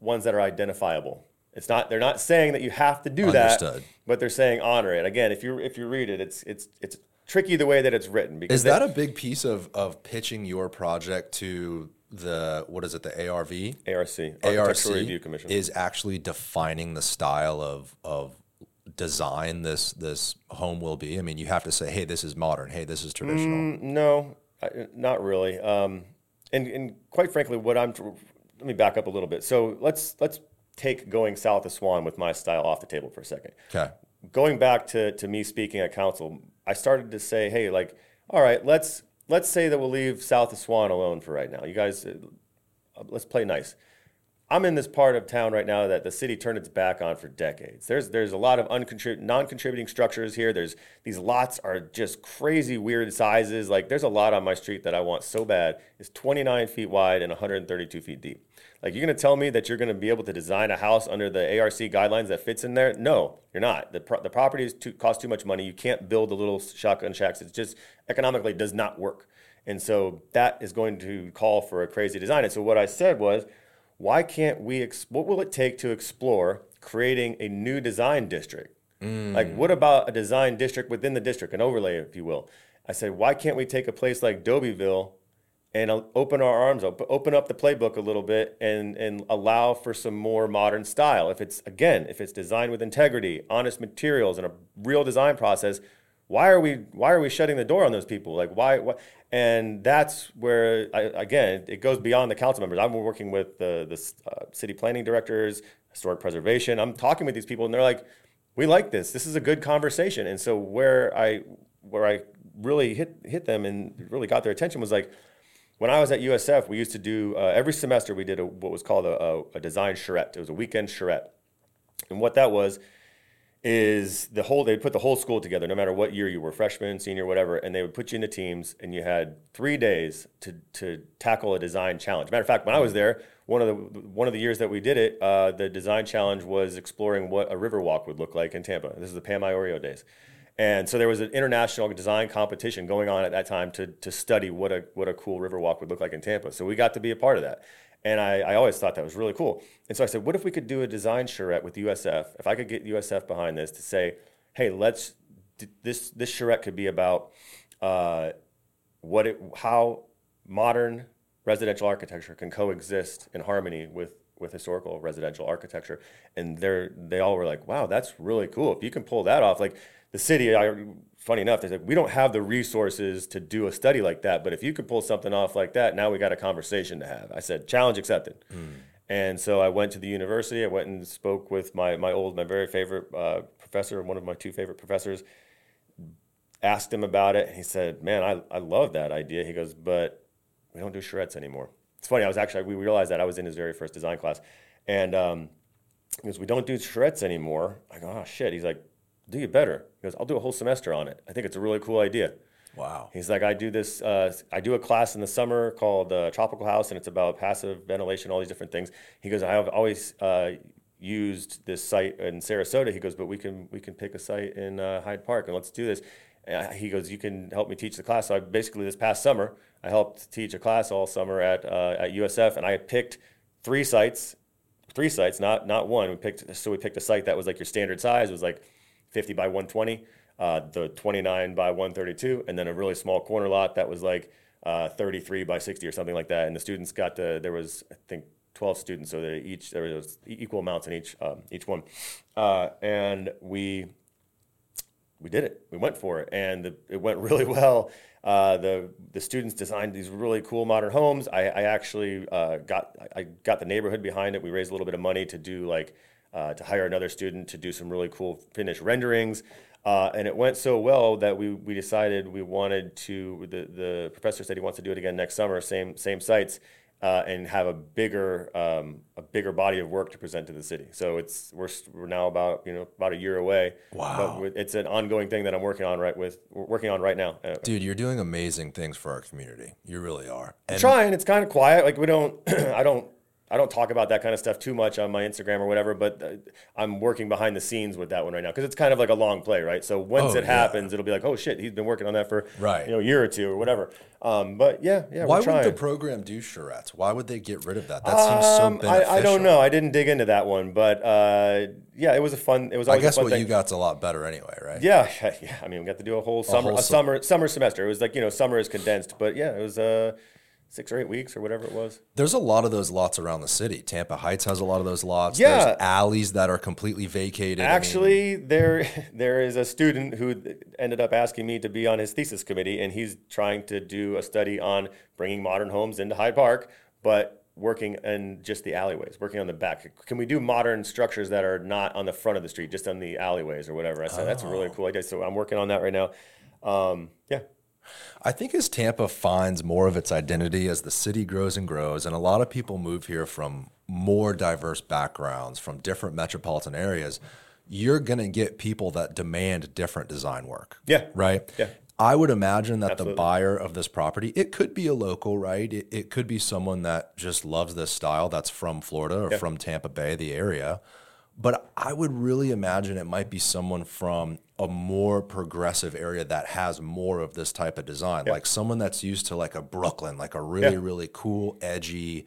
ones that are identifiable. It's not. They're not saying that you have to do Understood. that, but they're saying honor it. Again, if you if you read it, it's it's it's tricky the way that it's written. Because is that they, a big piece of of pitching your project to the what is it the ARV ARC ARC Review Commission is actually defining the style of of design this this home will be? I mean, you have to say, hey, this is modern. Hey, this is traditional. Mm, no, I, not really. Um, and and quite frankly, what I'm let me back up a little bit. So let's let's take going south of Swann with my style off the table for a second. Okay. Going back to to me speaking at council, I started to say, hey, like, all right, let's let's say that we'll leave south of Swann alone for right now. You guys, uh, let's play nice. I'm in this part of town right now that the city turned its back on for decades. There's there's a lot of uncontrib- non-contributing structures here. There's these lots are just crazy weird sizes. Like there's a lot on my street that I want so bad. It's 29 feet wide and 132 feet deep. Like you're gonna tell me that you're gonna be able to design a house under the ARC guidelines that fits in there? No, you're not. The pro- the property is too, cost too much money. You can't build the little shotgun shacks. It's just economically does not work. And so that is going to call for a crazy design. And so what I said was why can't we, ex- what will it take to explore creating a new design district? Mm. Like, what about a design district within the district, an overlay, if you will? I said, why can't we take a place like Dobyville and uh, open our arms up, open up the playbook a little bit and, and allow for some more modern style? If it's, again, if it's designed with integrity, honest materials, and a real design process, why are we why are we shutting the door on those people? Like why, why? and that's where I, again it goes beyond the council members. I'm working with the, the uh, city planning directors historic preservation. I'm talking with these people and they're like we like this. This is a good conversation. And so where i where i really hit hit them and really got their attention was like when i was at usf we used to do uh, every semester we did a, what was called a, a design charrette. It was a weekend charrette. And what that was is the whole they put the whole school together no matter what year you were freshman senior whatever and they would put you into teams and you had three days to, to tackle a design challenge. Matter of fact when i was there one of the one of the years that we did it uh, the design challenge was exploring what a river walk would look like in tampa. This is the pam iorio days And so there was an international design competition going on at that time to, to study what a, what a cool Riverwalk would look like in Tampa. So we got to be a part of that. And I, I always thought that was really cool. And so I said, what if we could do a design charrette with USF? If I could get USF behind this to say, hey, let's, this, this charrette could be about uh, what it, how modern residential architecture can coexist in harmony with with historical residential architecture and they're they all were like wow that's really cool if you can pull that off like the city I, funny enough they said we don't have the resources to do a study like that but if you could pull something off like that now we got a conversation to have i said challenge accepted mm. and so i went to the university i went and spoke with my my old my very favorite uh, professor one of my two favorite professors asked him about it he said man i, I love that idea he goes but we don't do charrettes anymore. It's funny. I was actually we realized that I was in his very first design class, and um, he goes, "We don't do charrettes anymore." I go, "Oh shit." He's like, "Do you better?" He goes, "I'll do a whole semester on it. I think it's a really cool idea." Wow. He's like, I do this. Uh, I do a class in the summer called uh, Tropical House, and it's about passive ventilation, all these different things. He goes, I have always uh, used this site in Sarasota. He goes, but we can we can pick a site in uh, Hyde Park, and let's do this. And he goes, you can help me teach the class. So I basically this past summer I helped teach a class all summer at uh, at USF, and I picked three sites, three sites, not not one. We picked so we picked a site that was like your standard size. It was like 50 by 120, uh, the 29 by 132, and then a really small corner lot that was like uh, 33 by 60 or something like that. And the students got to there was I think 12 students, so they each there was equal amounts in each um, each one, uh, and we we did it. We went for it, and the, it went really well. Uh, the the students designed these really cool modern homes. I, I actually uh, got I got the neighborhood behind it. We raised a little bit of money to do like uh, to hire another student to do some really cool finished renderings. Uh, and it went so well that we, we decided we wanted to the, the professor said he wants to do it again next summer same same sites uh, and have a bigger um, a bigger body of work to present to the city. So it's we're we're now about you know about a year away. Wow, but it's an ongoing thing that I'm working on right with working on right now. Uh, Dude, you're doing amazing things for our community. You really are. And I'm trying. It's kind of quiet. Like we don't. I don't I don't talk about that kind of stuff too much on my Instagram or whatever, but uh, I'm working behind the scenes with that one right now because it's kind of like a long play, right? So once oh, it yeah. happens, it'll be like, oh shit, he's been working on that for right. you know a year or two or whatever. Um, but yeah, yeah. Why would the program do charrettes? Why would they get rid of that? That seems so beneficial. Um, I, I, don't know. I didn't dig into that one, but uh, yeah, it was a fun. It was. I guess what thing. you got's a lot better anyway, right? Yeah, yeah. I mean, we got to do a whole summer, a, whole a summer, summer semester. It was like you know, summer is condensed, but yeah, it was. Uh, six or eight weeks or whatever it was. There's a lot of those lots around the city. Tampa Heights has a lot of those lots. Yeah. There's alleys that are completely vacated. Actually, I mean, there there is a student who ended up asking me to be on his thesis committee, and he's trying to do a study on bringing modern homes into Hyde Park, but working in just the alleyways, working on the back. Can we do modern structures that are not on the front of the street, just on the alleyways or whatever? I said, oh. that's a really cool idea. So I'm working on that right now. Um, yeah, I think as Tampa finds more of its identity as the city grows and grows, and a lot of people move here from more diverse backgrounds, from different metropolitan areas, you're going to get people that demand different design work. Yeah. Right? Yeah. I would imagine that Absolutely. the buyer of this property, it could be a local, right? It, it could be someone that just loves this style that's from Florida or yeah. from Tampa Bay, the area. But I would really imagine it might be someone from a more progressive area that has more of this type of design, yeah. like someone that's used to like a Brooklyn, like a really, yeah. really cool, edgy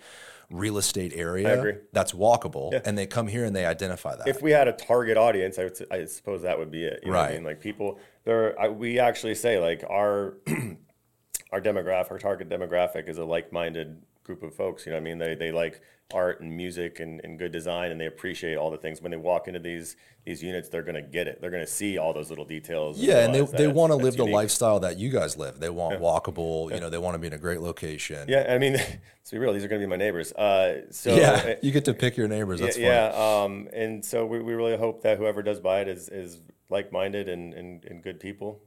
real estate area that's walkable, yeah. and they come here and they identify that. If we had a target audience, I, would, I suppose that would be it. You know right. I mean? Like people, there, we actually say like our our demographic, our target demographic is a like-minded group of folks. You know, I mean, they they like art and music and, and good design, and they appreciate all the things. When they walk into these these units, they're going to get it. They're going to see all those little details. Yeah, and, and they, they want to live the lifestyle that you guys live. They want yeah. walkable. Yeah. You know, they want to be in a great location. Yeah, I mean, to be real, these are going to be my neighbors. Uh, so yeah, you get to pick your neighbors. That's yeah, yeah um, and so we, we really hope that whoever does buy it is is like minded and, and, and good people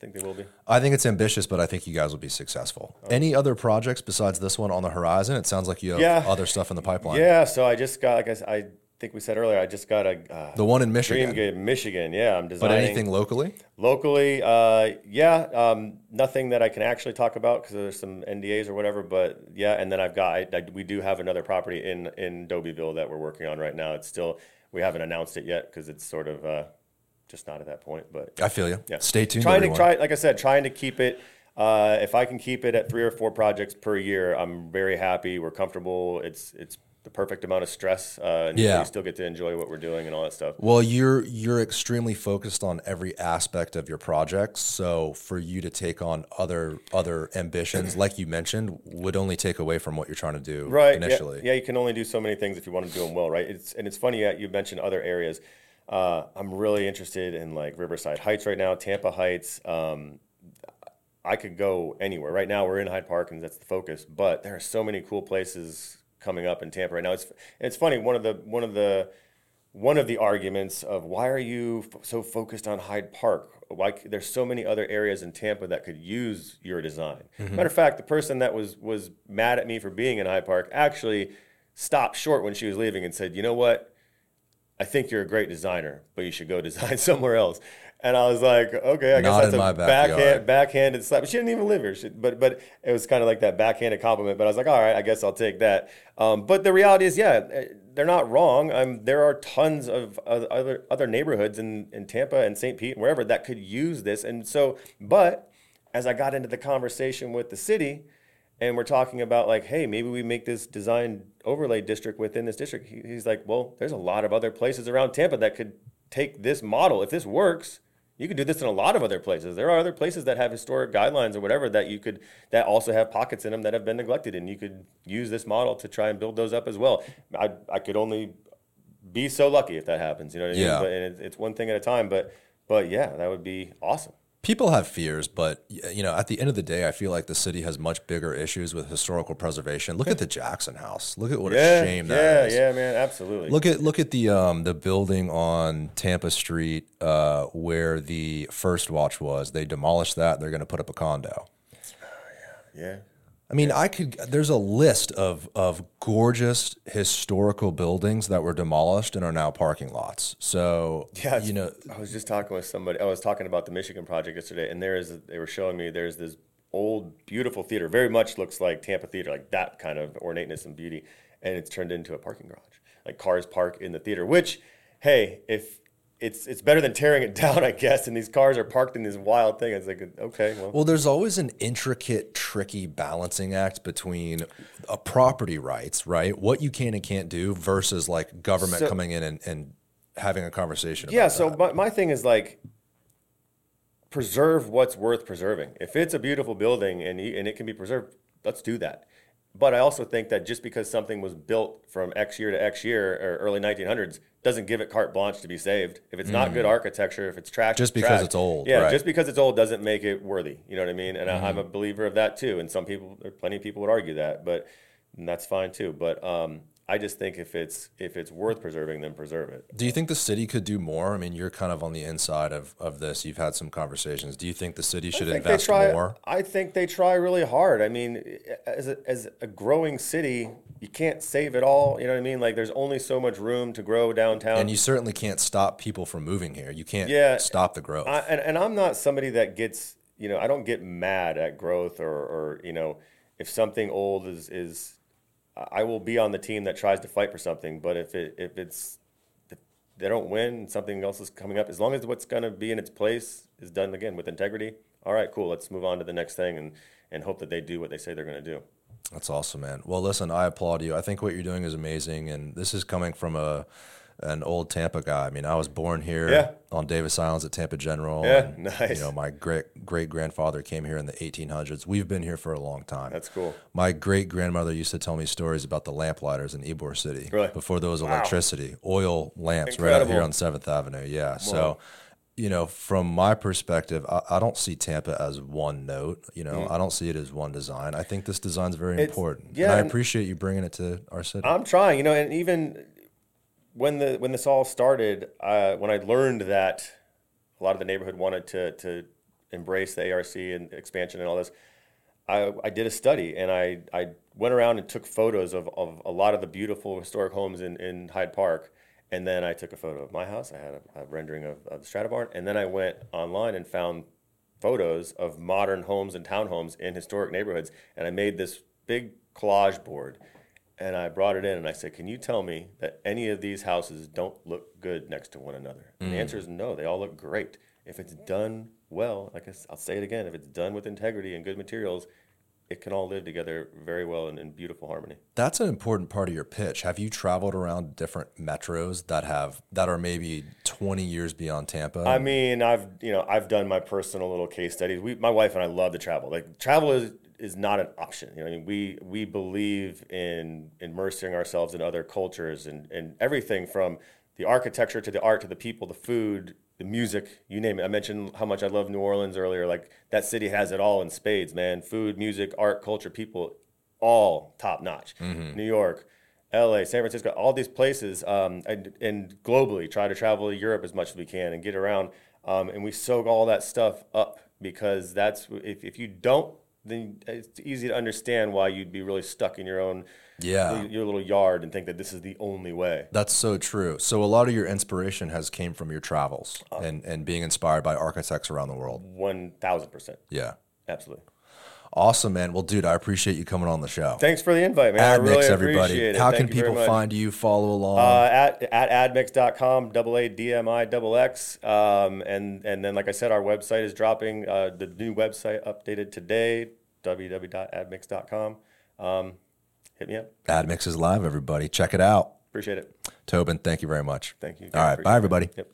think they will be. I think it's ambitious, but I think you guys will be successful. Oh. Any other projects besides this one on the horizon? It sounds like you have yeah. other stuff in the pipeline. Yeah, so I just got, like I, I think we said earlier, I just got a uh, the one in Michigan. Dream Michigan. Yeah, I'm designing. But anything locally? Locally, uh, yeah, um, nothing that I can actually talk about because there's some NDAs or whatever. But yeah, and then I've got I, I, we do have another property in in Dobyville that we're working on right now. It's still we haven't announced it yet because it's sort of. Uh, just not at that point. But I feel you. yeah, Stay tuned. Trying everyone. to try, like I said, trying to keep it. Uh, if I can keep it at three or four projects per year, I'm very happy. We're comfortable. It's it's the perfect amount of stress, uh, and Yeah. we still get to enjoy what we're doing and all that stuff. Well, you're you're extremely focused on every aspect of your projects. So for you to take on other other ambitions, like you mentioned, would only take away from what you're trying to do right initially. Yeah, you can only do so many things if you want to do them well, right? It's and it's funny. that you mentioned other areas. Uh, I'm really interested in like Riverside Heights right now, Tampa Heights. Um, I could go anywhere. Right now, we're in Hyde Park, and that's the focus. But there are so many cool places coming up in Tampa right now. It's it's funny. One of the one of the one of the arguments of why are you f- so focused on Hyde Park? Why c- there's so many other areas in Tampa that could use your design. Matter of fact, the person that was was mad at me for being in Hyde Park actually stopped short when she was leaving and said, "You know what? I think you're a great designer, but you should go design somewhere else." And I was like, "Okay, I guess that's a backhand, backhanded slap." She didn't even live here, she, but but it was kind of like that backhanded compliment. But I was like, "All right, I guess I'll take that." Um, but the reality is, yeah, eh, they're not wrong. Um, there are tons of other other neighborhoods in in Tampa and St. Pete and wherever that could use this. And so, but as I got into the conversation with the city, and we're talking about like, hey, maybe we make this design overlay district within this district. He, he's like, well, there's a lot of other places around Tampa that could take this model. If this works, you could do this in a lot of other places. There are other places that have historic guidelines or whatever that you could that also have pockets in them that have been neglected, and you could use this model to try and build those up as well. I I could only be so lucky if that happens. You know what I mean? Yeah. But, and it's, it's one thing at a time. But but yeah, that would be awesome. People have fears, but you know, at the end of the day, I feel like the city has much bigger issues with historical preservation. Look at the Jackson House. Look at what Yeah, a shame that yeah, is. yeah, yeah, man, absolutely. Look at look at the um the building on Tampa Street uh, where the first watch was. They demolished that. They're going to put up a condo. yeah. I mean, I could. There's a list of of gorgeous historical buildings that were demolished and are now parking lots. So Yeah, you know, I was just talking with somebody. I was talking about the Michigan project yesterday, and there is. They were showing me there's this old, beautiful theater. Very much looks like Tampa theater, like that kind of ornateness and beauty, and it's turned into a parking garage. Like cars park in the theater. Which, hey, if it's it's better than tearing it down, I guess. And these cars are parked in this wild thing. It's like okay, well, Well, there's always an intricate, tricky balancing act between a property rights, right? What you can and can't do versus like government So- coming in and, and having a conversation. Yeah, so that. my, my thing is like preserve what's worth preserving. If it's a beautiful building and and it can be preserved, let's do that. But I also think that just because something was built from X year to X year or early 1900s doesn't give it carte blanche to be saved. If it's not good architecture, if it's trash, Mm. Just it's because trash. it's old, yeah, right. Mm-hmm. just because it's old doesn't make it worthy. You know what I mean? And I, I'm a believer of that too. And some people, plenty of people would argue that, but that's fine too. But um, I just think if it's if it's worth preserving, then preserve it. Do you think the city could do more? I mean, you're kind of on the inside of, of this. You've had some conversations. Do you think the city should invest try, more? I think they try really hard. I mean, as a, as a growing city, you can't save it all. You know what I mean? Like, there's only so much room to grow downtown. And you certainly can't stop people from moving here. You can't Yeah, stop the growth. I, and, and I'm not somebody that gets, you know, I don't get mad at growth or, or you know, if something old is, is, I will be on the team that tries to fight for something. But if it, if it's, if they don't win something else is coming up, as long as what's going to be in its place is done again with integrity, all right, cool, let's move on to the next thing and, and hope that they do what they say they're going to do. That's awesome, man. Well, listen, I applaud you. I think what you're doing is amazing, and this is coming from a an old Tampa guy. I mean, I was born here Yeah. on Davis Islands at Tampa General. Yeah, and, nice. You know, my great great grandfather came here in the 1800s. We've been here for a long time. That's cool. My great grandmother used to tell me stories about the lamplighters in Ybor City Really? before there was electricity, oil lamps right out here on Seventh Avenue. Yeah, so. You know, from my perspective, I, I don't see Tampa as one note. You know, I don't see it as one design. I think this design is very Mm. It's- important. yeah, and I appreciate you bringing it to our city. I'm trying, you know, and even when the when this all started, uh, when I learned that a lot of the neighborhood wanted to to embrace the ARC and expansion and all this, I, I did a study and I, I went around and took photos of, of a lot of the beautiful historic homes in, in Hyde Park. And then I took a photo of my house. I had a, a rendering of, of the Stratabarn. And then I went online and found photos of modern homes and townhomes in historic neighborhoods. And I made this big collage board. And I brought it in and I said, "Can you tell me that any of these houses don't look good next to one another?" And the mm. answer is no. They all look great if it's done well. Like I, will say it again, if it's done with integrity and good materials, it can all live together very well and in beautiful harmony. That's an important part of your pitch. Have you traveled around different metros that have that are maybe 20 years beyond Tampa? I mean, I've you know I've done my personal little case studies. We, my wife and I love to travel. Like travel is is not an option. You know, I mean, we we believe in immersing ourselves in other cultures and and everything from the architecture to the art to the people, the food, the music, you name it. I mentioned how much I love New Orleans earlier. Like that city has it all in spades, man. Food, music, art, culture, people, all top notch. New York, LA, San Francisco, all these places, um, and, and globally, try to travel to Europe as much as we can and get around. Um, and we soak all that stuff up because that's if, if you don't, then it's easy to understand why you'd be really stuck in your own Yeah. your little yard and think that this is the only way. That's so true. So a lot of your inspiration has came from your travels Uh. and, and being inspired by architects around the world. One thousand percent, Yeah. absolutely. Awesome, man. Well, dude, I appreciate you coming on the show. Thanks for the invite, man. I AADMIXX, really everybody. appreciate it. How Thank can people find you, follow along? Uh, at at aadmixx.com, double A D M I double X. Um, and, and then, like I said, our website is dropping, uh, the new website updated today, www.aadmixx.com. Um, hit me up. AADMIXX is live, everybody. Check it out. Appreciate it. Tobin, thank you very much. Thank you. All right. Bye, everybody. Yep.